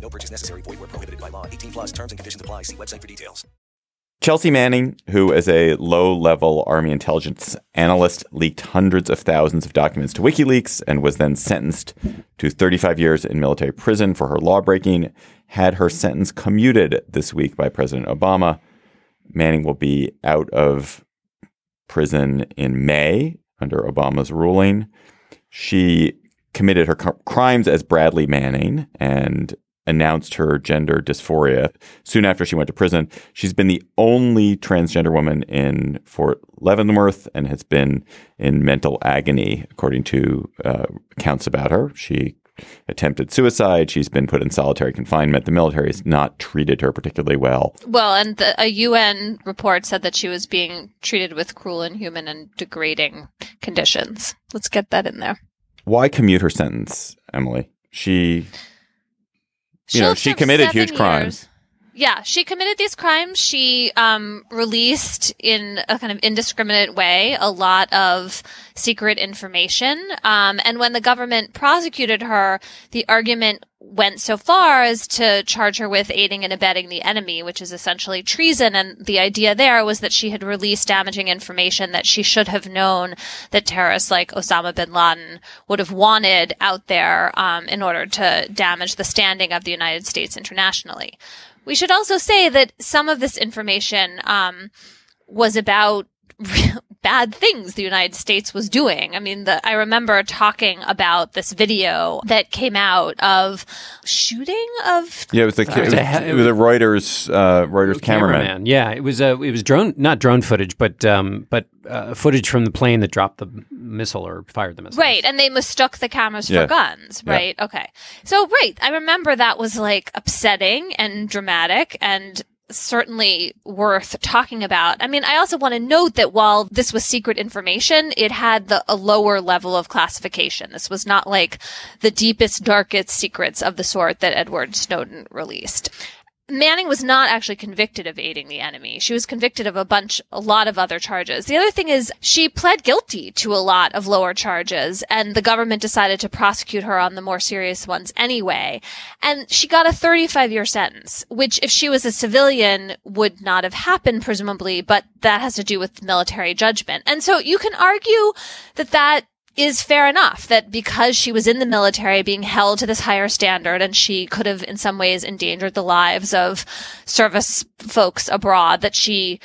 Speaker 5: No purchase necessary. Void where prohibited by law. 18 plus terms and conditions apply. See website for details.
Speaker 2: Chelsea Manning, who is a low level Army intelligence analyst, leaked hundreds of thousands of documents to WikiLeaks and was then sentenced to 35 years in military prison for her lawbreaking, had her sentence commuted this week by President Obama. Manning will be out of prison in May under Obama's ruling. She committed her crimes as Bradley Manning and announced her gender dysphoria soon after she went to prison. She's been the only transgender woman in Fort Leavenworth and has been in mental agony, according to uh, accounts about her. She attempted suicide. She's been put in solitary confinement. The military has not treated her particularly well.
Speaker 4: Well, and the, a UN report said that she was being treated with cruel, inhuman, and degrading conditions. Let's get that in there.
Speaker 2: Why commute her sentence, Emily? She, you know, she committed huge crimes.
Speaker 4: Yeah, she committed these crimes. She um, released in a kind of indiscriminate way a lot of secret information. Um, and when the government prosecuted her, the argument went so far as to charge her with aiding and abetting the enemy, which is essentially treason. And the idea there was that she had released damaging information that she should have known that terrorists like Osama bin Laden would have wanted out there um, in order to damage the standing of the United States internationally. We should also say that some of this information um, was about bad things the United States was doing. I mean, the, I remember talking about this video that came out of shooting of
Speaker 2: Yeah, it was the, it was, it was a Reuters uh, Reuters cameraman.
Speaker 3: Yeah, it was uh, it was drone, not drone footage, but um, but uh, footage from the plane that dropped the missile or fired the missile.
Speaker 4: Right, and they mistook the cameras
Speaker 2: Yeah.
Speaker 4: for guns,
Speaker 2: Yeah.
Speaker 4: right? Okay. So, right, I remember that was like upsetting and dramatic and certainly worth talking about. I mean, I also want to note that while this was secret information, it had the a lower level of classification. This was not like the deepest, darkest secrets of the sort that Edward Snowden released. Manning was not actually convicted of aiding the enemy. She was convicted of a bunch, a lot of other charges. The other thing is she pled guilty to a lot of lower charges and the government decided to prosecute her on the more serious ones anyway. And she got a 35 year sentence, which if she was a civilian would not have happened presumably, but that has to do with military judgment. And so you can argue that that is fair enough that because she was in the military being held to this higher standard and she could have in some ways endangered the lives of service folks abroad that she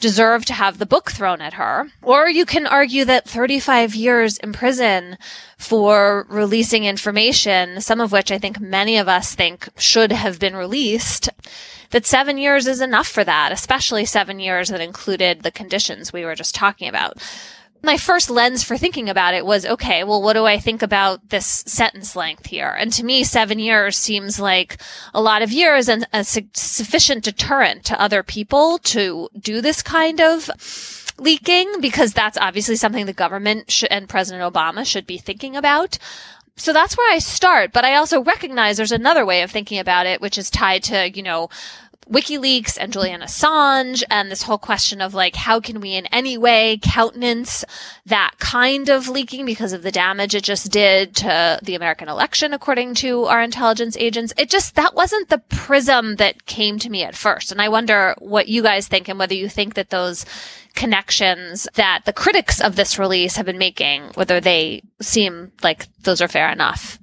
Speaker 4: deserved to have the book thrown at her. Or you can argue that 35 years in prison for releasing information, some of which I think many of us think should have been released, that seven years is enough for that, especially seven years that included the conditions we were just talking about my first lens for thinking about it was okay, well, what do I think about this sentence length here? And to me, seven years seems like a lot of years and a su- sufficient deterrent to other people to do this kind of leaking because that's obviously something the government sh- and President Obama should be thinking about. So that's where I start, but I also recognize there's another way of thinking about it, which is tied to, you know, WikiLeaks and Julian Assange and this whole question of like, how can we in any way countenance that kind of leaking because of the damage it just did to the American election, according to our intelligence agents? It just, that wasn't the prism that came to me at first. And I wonder what you guys think and whether you think that those connections that the critics of this release have been making, whether they seem like those are fair enough.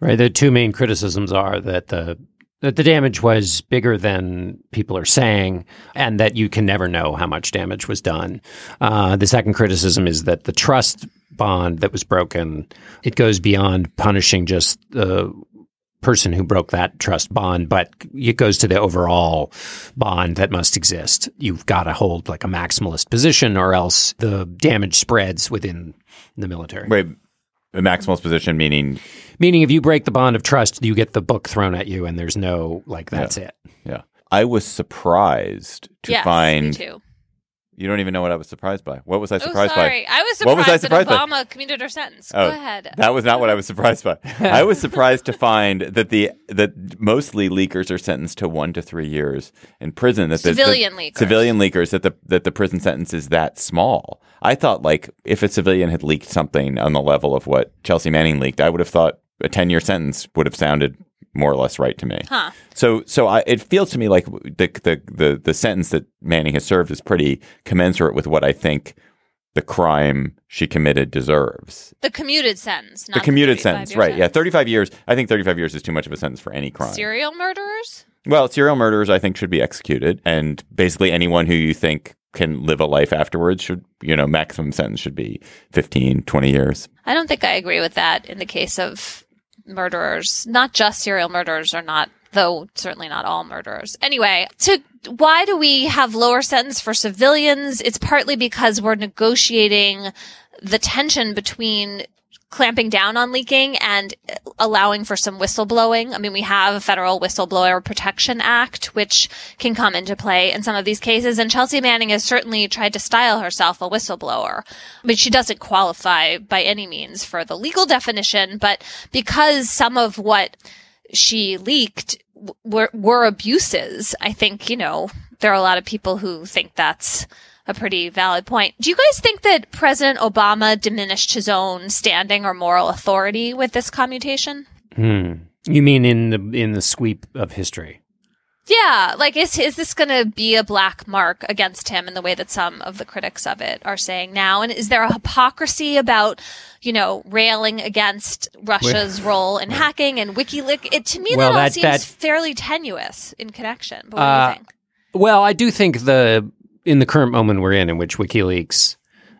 Speaker 3: Right. The two main criticisms are that the that the damage was bigger than people are saying, and that you can never know how much damage was done. Uh, the second criticism is that the trust bond that was broken it goes beyond punishing just the person who broke that trust bond, but it goes to the overall bond that must exist. You've got to hold like a maximalist position, or else the damage spreads within the military.
Speaker 2: Wait, a maximalist position meaning
Speaker 3: Meaning, if you break the bond of trust, you get the book thrown at you, and there's no like that's
Speaker 2: Yeah.
Speaker 3: it.
Speaker 2: Yeah. I was surprised to
Speaker 4: yes,
Speaker 2: find.
Speaker 4: me too.
Speaker 2: You don't even know what I was surprised by. What was I
Speaker 4: Oh,
Speaker 2: surprised
Speaker 4: sorry.
Speaker 2: by?
Speaker 4: I was
Speaker 2: What was I
Speaker 4: surprised that
Speaker 2: surprised by?
Speaker 4: Obama commuted her sentence.
Speaker 2: Oh,
Speaker 4: Go ahead.
Speaker 2: That was not what I was surprised by. I was surprised to find that the that mostly leakers are sentenced to one to three years in prison. That the,
Speaker 4: Civilian
Speaker 2: the,
Speaker 4: leakers.
Speaker 2: civilian leakers that the that the prison sentence is that small. I thought like if a civilian had leaked something on the level of what Chelsea Manning leaked, I would have thought a ten year sentence would have sounded more or less right to me.
Speaker 4: Huh.
Speaker 2: So, so I, it feels to me like the, the the the sentence that Manning has served is pretty commensurate with what I think the crime she committed deserves.
Speaker 4: The commuted sentence, not
Speaker 2: the commuted
Speaker 4: 35
Speaker 2: sentence, right? Yeah, thirty-five years. I think thirty-five years is too much of a sentence for any crime.
Speaker 4: Serial murderers?
Speaker 2: well, serial murderers, I think, should be executed, and basically anyone who you think can live a life afterwards should, you know, maximum sentence should be 15, 20 years.
Speaker 4: I don't think I agree with that in the case of murderers. Not just serial murderers are not, though certainly not all murderers. Anyway, to why do we have lower sentence for civilians? It's partly because we're negotiating the tension between clamping down on leaking and allowing for some whistleblowing. I mean, we have a federal whistleblower protection act, which can come into play in some of these cases. And Chelsea Manning has certainly tried to style herself a whistleblower. I mean, she doesn't qualify by any means for the legal definition, but because some of what she leaked were, were abuses, I think, you know, there are a lot of people who think that's a pretty valid point. Do you guys think that President Obama diminished his own standing or moral authority with this commutation?
Speaker 3: Hmm. You mean in the in the sweep of history?
Speaker 4: Yeah, like is is this going to be a black mark against him in the way that some of the critics of it are saying now? And is there a hypocrisy about, you know, railing against Russia's role in hacking and WikiLeaks? It to me
Speaker 3: Well,
Speaker 4: that all
Speaker 3: that-
Speaker 4: seems
Speaker 3: that-
Speaker 4: fairly tenuous in connection. But what do
Speaker 3: Uh,
Speaker 4: you think?
Speaker 3: Well, I do think the in the current moment we're in, in which WikiLeaks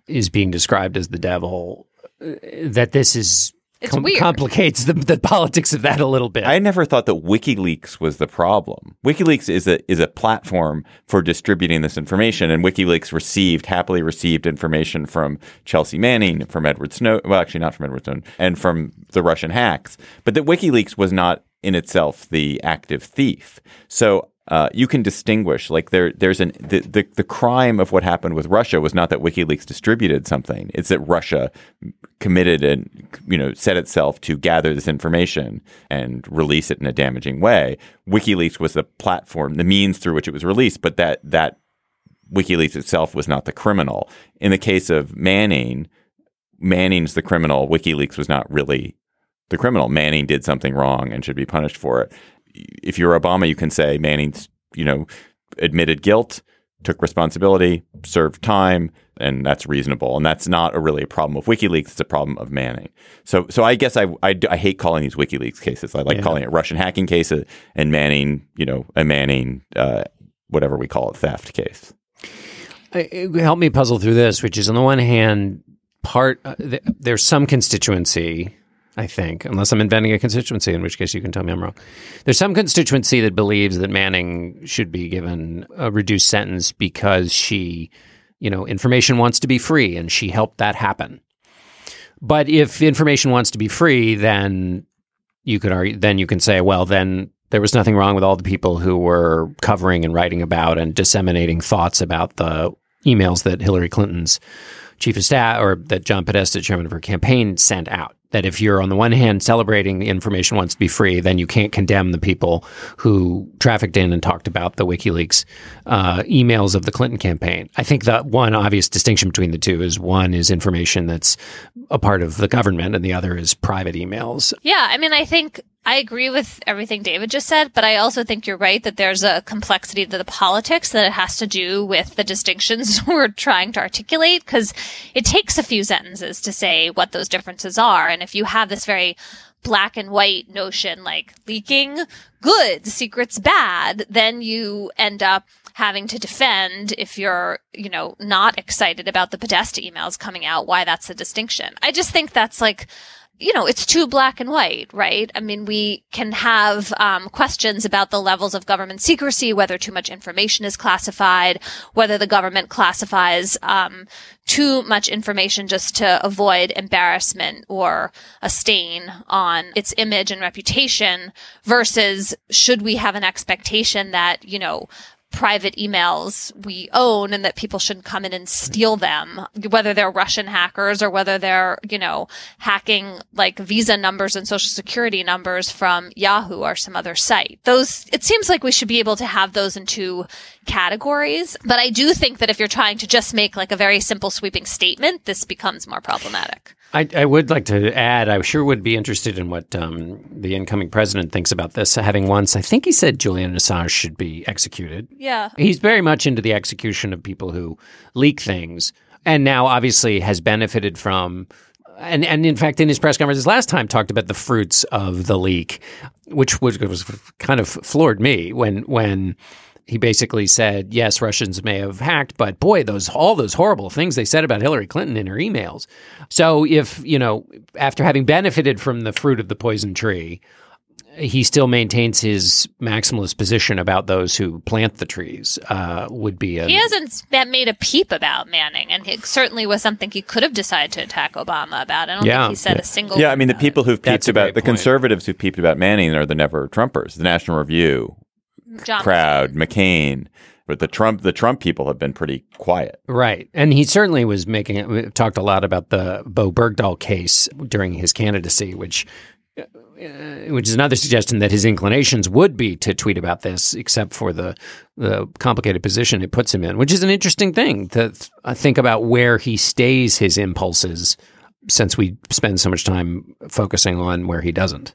Speaker 3: is being described as the devil, uh, that this is
Speaker 4: It's weird.
Speaker 3: complicates the, the politics of that a little bit.
Speaker 2: I never thought that WikiLeaks was the problem. WikiLeaks is a is a platform for distributing this information, and WikiLeaks received happily received information from Chelsea Manning, from Edward Snowden. Well, actually, not from Edward Snowden, and from the Russian hacks. But that WikiLeaks was not in itself the active thief. So. Uh, you can distinguish like there there's an the, the the crime of what happened with Russia was not that WikiLeaks distributed something. It's that Russia committed and you know set itself to gather this information and release it in a damaging way. WikiLeaks was the platform the means through which it was released but that that WikiLeaks itself was not the criminal. In the case of Manning Manning's the criminal. WikiLeaks was not really the criminal. Manning did something wrong and should be punished for it if you're Obama, you can say Manning's, you know, admitted guilt. took responsibility, served time, and that's reasonable. And that's not a really a problem of WikiLeaks; it's a problem of Manning. So, so I guess I I, I hate calling these WikiLeaks cases. I like
Speaker 3: Yeah.
Speaker 2: calling it Russian hacking case and Manning, you know, a Manning, uh, whatever we call it, theft case.
Speaker 3: Help me puzzle through this, which is on the one hand, part uh, th- there's some constituency, I think, unless I'm inventing a constituency, in which case you can tell me I'm wrong. There's some constituency that believes that Manning should be given a reduced sentence because she, you know, information wants to be free and she helped that happen. But if information wants to be free, then you could argue, then you can say, well, then there was nothing wrong with all the people who were covering and writing about and disseminating thoughts about the emails that Hillary Clinton's chief of staff or that John Podesta, chairman of her campaign, sent out. That if you're on the one hand celebrating the information wants to be free, then you can't condemn the people who trafficked in and talked about the WikiLeaks uh, emails of the Clinton campaign. I think that one obvious distinction between the two is one is information that's a part of the government, and the other is private emails.
Speaker 4: Yeah, I mean, I think I agree with everything David just said, but I also think you're right that there's a complexity to the politics that it has to do with the distinctions we're trying to articulate because it takes a few sentences to say what those differences are. And if you have this very black and white notion like leaking good, secrets bad, then you end up having to defend if you're, you know, not excited about the Podesta emails coming out, why that's the distinction. I just think that's like, you know, it's too black and white, right? I mean, we can have um, questions about the levels of government secrecy, whether too much information is classified, whether the government classifies um, too much information just to avoid embarrassment or a stain on its image and reputation, versus should we have an expectation that, you know, private emails we own and that people shouldn't come in and steal them, whether they're Russian hackers or whether they're, you know, hacking like visa numbers and social security numbers from Yahoo or some other site. Those, it seems like we should be able to have those in two categories. But I do think that if you're trying to just make like a very simple sweeping statement, this becomes more problematic.
Speaker 3: I, I would like to add, I sure would be interested in what um, the incoming president thinks about this. Having once, I think he said Julian Assange should be executed.
Speaker 4: Yeah.
Speaker 3: He's very much into the execution of people who leak things, and now obviously has benefited from. And, and in fact, in his press conferences last time, talked about the fruits of the leak, which was, was kind of floored me when when he basically said, yes, Russians may have hacked, but boy, those all those horrible things they said about Hillary Clinton in her emails. So if, you know, after having benefited from the fruit of the poison tree, he still maintains his maximalist position about those who plant the trees uh, would be a
Speaker 4: He hasn't made a peep about Manning, and it certainly was something he could have decided to attack Obama about. I don't
Speaker 3: Yeah.
Speaker 4: think he said a single.
Speaker 2: Yeah, I mean the people who've peeped about the
Speaker 3: point.
Speaker 2: conservatives who peeped about Manning are the never Trumpers, the National Review
Speaker 4: John
Speaker 2: crowd, McCain, but the Trump the Trump people have been pretty quiet.
Speaker 3: Right. And he certainly was making it, we talked a lot about the Bo Bergdahl case during his candidacy, which. uh, Which is another suggestion that his inclinations would be to tweet about this, except for the the complicated position it puts him in, which is an interesting thing to th- uh, think about where he stays his impulses, since we spend so much time focusing on where he doesn't.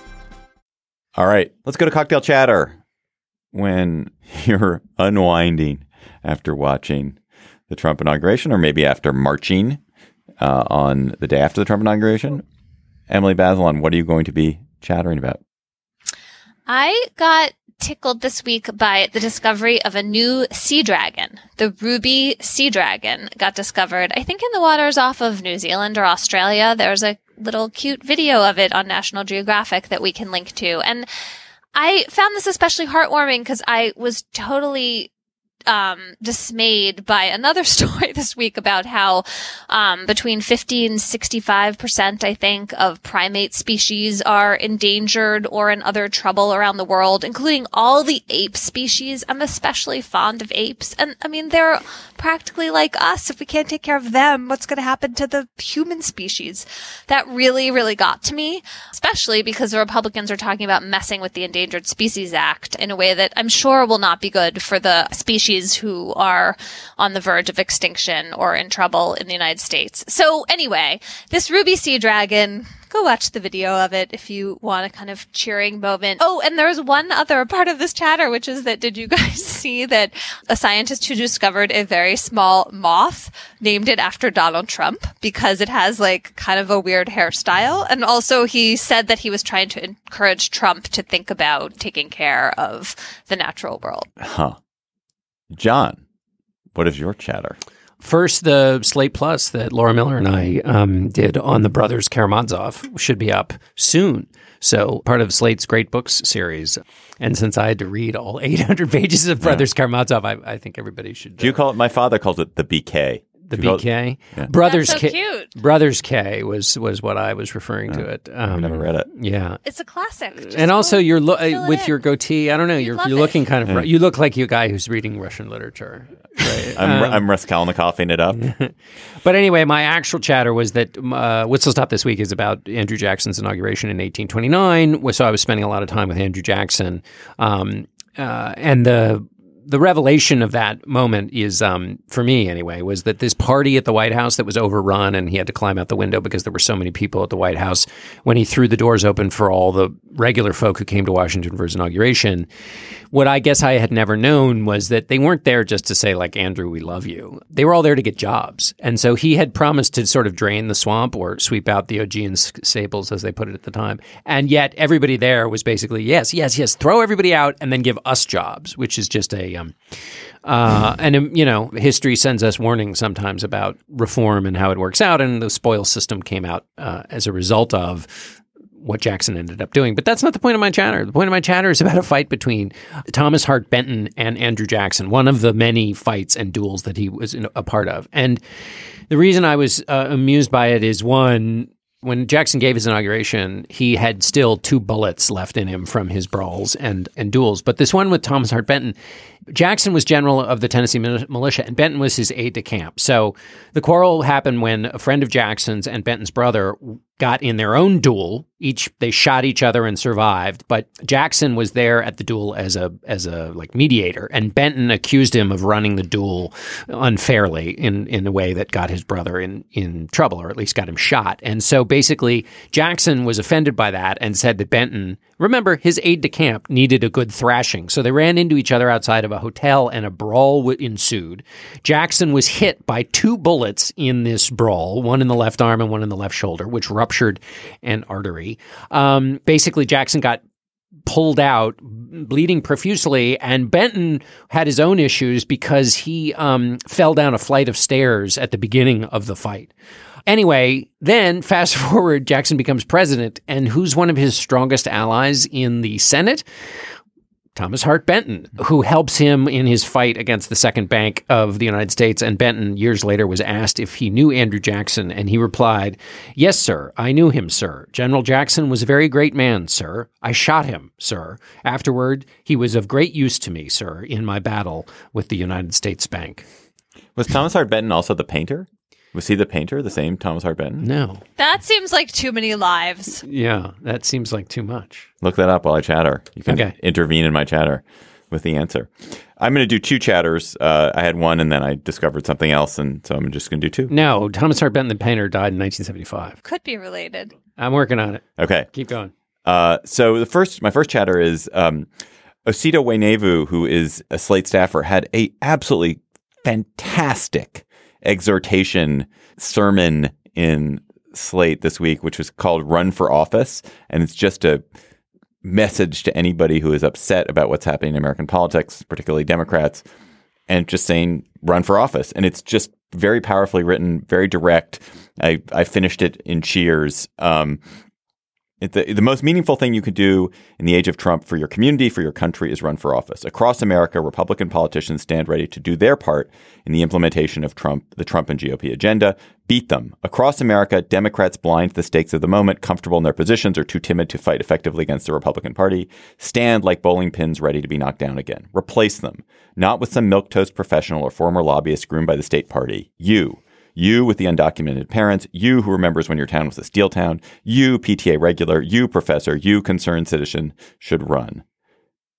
Speaker 2: All right, let's go to cocktail chatter. When you're unwinding after watching the Trump inauguration, or maybe after marching uh, on the day after the Trump inauguration, Emily Bazelon, what are you going to be chattering about?
Speaker 4: I got tickled this week by the discovery of a new sea dragon. The ruby sea dragon got discovered, I think, in the waters off of New Zealand or Australia. There's a little cute video of it on National Geographic that we can link to. And I found this especially heartwarming because I was totally um, dismayed by another story this week about how um, between 50 and 65 percent, I think, of primate species are endangered or in other trouble around the world, including all the ape species. I'm especially fond of apes, and I mean they're practically like us. If we can't take care of them, what's going to happen to the human species? That really, really got to me, especially because the Republicans are talking about messing with the Endangered Species Act in a way that I'm sure will not be good for the species who are on the verge of extinction or in trouble in the United States. So anyway, this ruby sea dragon, go watch the video of it if you want a kind of cheering moment. Oh, and there's one other part of this chatter, which is that did you guys see that a scientist who discovered a very small moth named it after Donald Trump because it has like kind of a weird hairstyle? And also he said that he was trying to encourage Trump to think about taking care of the natural world.
Speaker 2: Huh. John, what is your chatter?
Speaker 3: First, the Slate Plus that Laura Miller and I um, did on the brothers Karamazov should be up soon. So, part of Slate's Great Books series. And since I had to read all 800 pages of Brothers Karamazov, I, I think everybody should.
Speaker 2: Do you call it? My father calls it the BK.
Speaker 3: The
Speaker 2: Do it-
Speaker 3: BK,
Speaker 2: Yeah.
Speaker 3: Brothers
Speaker 4: That's so
Speaker 3: K,
Speaker 4: cute.
Speaker 3: Brothers K was was what I was referring to it. Um,
Speaker 2: never read it.
Speaker 3: Yeah,
Speaker 4: It's a classic. Just
Speaker 3: and also
Speaker 4: go
Speaker 3: you're lo- with your goatee. I don't know. You're you're looking kind of. You look like you a guy who's reading Russian literature. Right?
Speaker 2: I'm,
Speaker 3: Um,
Speaker 2: I'm Raskolnikoffing it up.
Speaker 3: But anyway, my actual chatter was that uh, Whistle Stop this week is about Andrew Jackson's inauguration in 1829. So I was spending a lot of time with Andrew Jackson, um, uh, and the the revelation of that moment is, um, for me anyway, was that this party at the White House that was overrun, and he had to climb out the window because there were so many people at the White House. When he threw the doors open for all the regular folk who came to Washington for his inauguration, what I guess I had never known was that they weren't there just to say like Andrew, we love you. They were all there to get jobs, and so he had promised to sort of drain the swamp or sweep out the Augean s- sables, as they put it at the time. And yet everybody there was basically yes, yes, yes, throw everybody out and then give us jobs, which is just a um, uh, and um, you know, history sends us warnings sometimes about reform and how it works out, and the spoil system came out uh, as a result of what Jackson ended up doing. But that's not the point of my chatter. The point of my chatter is about a fight between Thomas Hart Benton and Andrew Jackson, one of the many fights and duels that he was a part of. And the reason I was uh, amused by it is one, when Jackson gave his inauguration, he had still two bullets left in him from his brawls and, and duels. But this one with Thomas Hart Benton, Jackson was general of the Tennessee militia, and Benton was his aide de camp. So the quarrel happened when a friend of Jackson's and Benton's brother got in their own duel. Each they shot each other and survived, but Jackson was there at the duel as a as a like mediator, and Benton accused him of running the duel unfairly in in a way that got his brother in in trouble, or at least got him shot. And so basically, Jackson was offended by that and said that Benton, remember, his aide de camp needed a good thrashing, so they ran into each other outside of a hotel, and a brawl ensued. Jackson was hit by two bullets in this brawl, one in the left arm and one in the left shoulder, which ruptured an artery. Um, basically, Jackson got pulled out, bleeding profusely, and Benton had his own issues because he um, fell down a flight of stairs at the beginning of the fight. Anyway, then fast forward, Jackson becomes president, and who's one of his strongest allies in the Senate? Thomas Hart Benton, who helps him in his fight against the Second Bank of the United States. And Benton, years later, was asked if he knew Andrew Jackson, and he replied, Yes, sir, I knew him, sir. General Jackson was a very great man, sir. I shot him, sir. Afterward, he was of great use to me, sir, in my battle with the United States Bank.
Speaker 2: Was Thomas Hart Benton also the painter? Was he the painter, the same Thomas Hart Benton?
Speaker 3: No.
Speaker 4: That seems like too many lives.
Speaker 3: Yeah, that seems like too much.
Speaker 2: Look that up while I chatter. You can
Speaker 3: Okay.
Speaker 2: intervene in my chatter with the answer. I'm going to do two chatters. Uh, I had one and then I discovered something else, and so I'm just going to do two.
Speaker 3: No, Thomas Hart Benton, the painter, died in 1975.
Speaker 4: Could be related.
Speaker 3: I'm working on it.
Speaker 2: Okay.
Speaker 3: Keep going.
Speaker 2: Uh, so the first, my first chatter is um, Osita Nwanevu, who is a Slate staffer, had a absolutely fantastic exhortation sermon in Slate this week, which was called "Run for Office," and it's just a message to anybody who is upset about what's happening in American politics, particularly Democrats, and just saying run for office. And it's just very powerfully written, very direct. I, I finished it in cheers. Um, the, the most meaningful thing you could do in the age of Trump for your community, for your country, is run for office. Across America, Republican politicians stand ready to do their part in the implementation of Trump, the Trump and GOP agenda. Beat them. Across America, Democrats blind to the stakes of the moment, comfortable in their positions, or too timid to fight effectively against the Republican Party. Stand like bowling pins ready to be knocked down again. Replace them, not with some milquetoast professional or former lobbyist groomed by the state party. You. You with the undocumented parents, you who remembers when your town was a steel town, you PTA regular, you professor, you concerned citizen should run.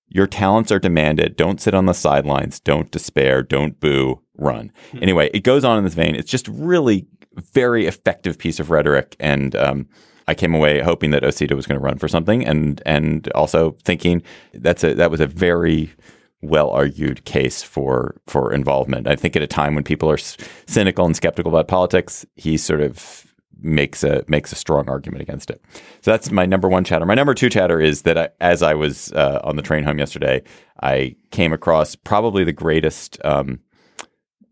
Speaker 2: Your talents are demanded. Don't sit on the sidelines. Don't despair. Don't boo. Run. Anyway, it goes on in this vein. It's just really very effective piece of rhetoric, and um, I came away hoping that Osita was going to run for something, and and also thinking that's a that was a very well argued case for for involvement. I think at a time when people are cynical and skeptical about politics, he sort of makes a makes a strong argument against it. So that's my number one chatter. My number two chatter is that I, as I was uh, on the train home yesterday, I came across probably the greatest. Um,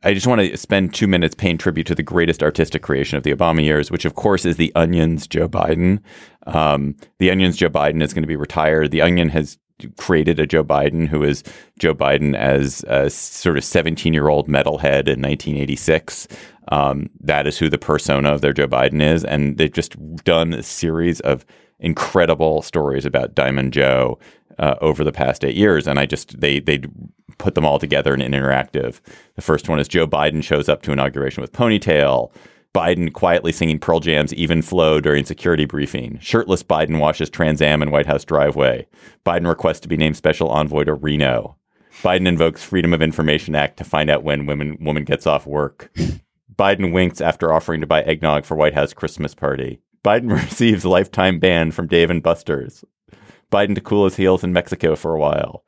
Speaker 2: I just want to spend two minutes paying tribute to the greatest artistic creation of the Obama years, which of course is the Onion's Joe Biden. Um, the Onion's Joe Biden is going to be retired. The Onion has created a Joe Biden who is Joe Biden as a sort of 17 year old metalhead in 1986. Um, that is who the persona of their Joe Biden is. And they've just done a series of incredible stories about Diamond Joe uh, over the past eight years. And I just, they, they put them all together in an interactive. The first one is Joe Biden shows up to inauguration with ponytail. Biden quietly singing Pearl Jam's Even Flow during security briefing. Shirtless Biden washes Trans Am in White House driveway. Biden requests to be named special envoy to Reno. Biden invokes Freedom of Information Act to find out when women woman gets off work. Biden winks after offering to buy eggnog for White House Christmas party. Biden receives lifetime ban from Dave and Buster's. Biden to cool his heels in Mexico for a while.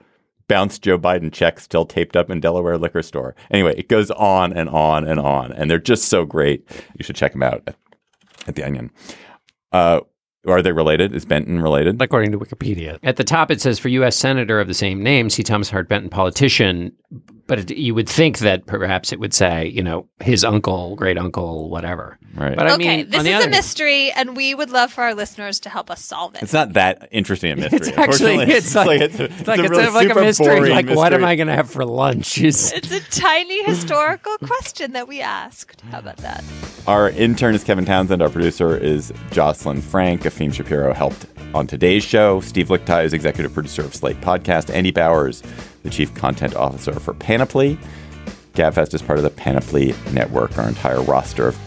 Speaker 2: Bounce Joe Biden checks still taped up in Delaware liquor store. Anyway, it goes on and on and on, and they're just so great. You should check them out at, at the Onion. Uh, are they related? Is Benton related?
Speaker 3: According to Wikipedia. At the top, it says for U.S. Senator of the same name, see Thomas Hart Benton, politician. But it, you would think that perhaps it would say, you know, his uncle, great uncle, whatever.
Speaker 2: Right.
Speaker 3: But I
Speaker 4: okay,
Speaker 3: mean,
Speaker 4: this
Speaker 3: on the
Speaker 4: is
Speaker 3: other
Speaker 4: a
Speaker 3: hand-
Speaker 4: mystery, and we would love for our listeners to help us solve it.
Speaker 2: It's not that interesting a mystery.
Speaker 3: It's actually, it's like,
Speaker 2: it's, a-
Speaker 3: it's like
Speaker 2: a
Speaker 3: it's
Speaker 2: really
Speaker 3: like a mystery.
Speaker 2: boring
Speaker 3: Like, what am. I going to have for lunch? Is
Speaker 4: It's a tiny historical question that we asked. How about that?
Speaker 2: Our intern is Kevin Townsend. Our producer is Jocelyn Frank. Afim Shapiro helped on today's show. Steve Lickteig is executive producer of Slate Podcast. Andy Bowers, the chief content officer for Panoply. Gabfest is part of the Panoply network. Our entire roster of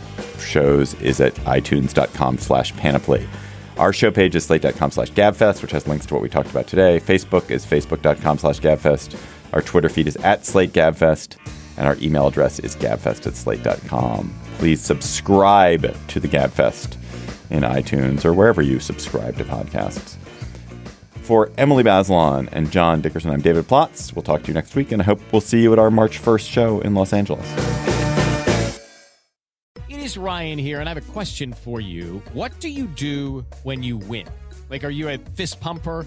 Speaker 2: shows is at itunes.com slash panoply. Our show page is slate.com slash gabfest, which has links to what we talked about today. Facebook is facebook.com slash gabfest. Our Twitter feed is at slate gabfest. And our email address is gabfest at slate.com. Please subscribe to the Gabfest in iTunes or wherever you subscribe to podcasts. For Emily Bazelon and John Dickerson, I'm David Plotz. We'll talk to you next week, and I hope we'll see you at our March 1st show in Los Angeles.
Speaker 6: It is Ryan here, and I have a question for you. What do you do when you win? Like, are you a fist pumper?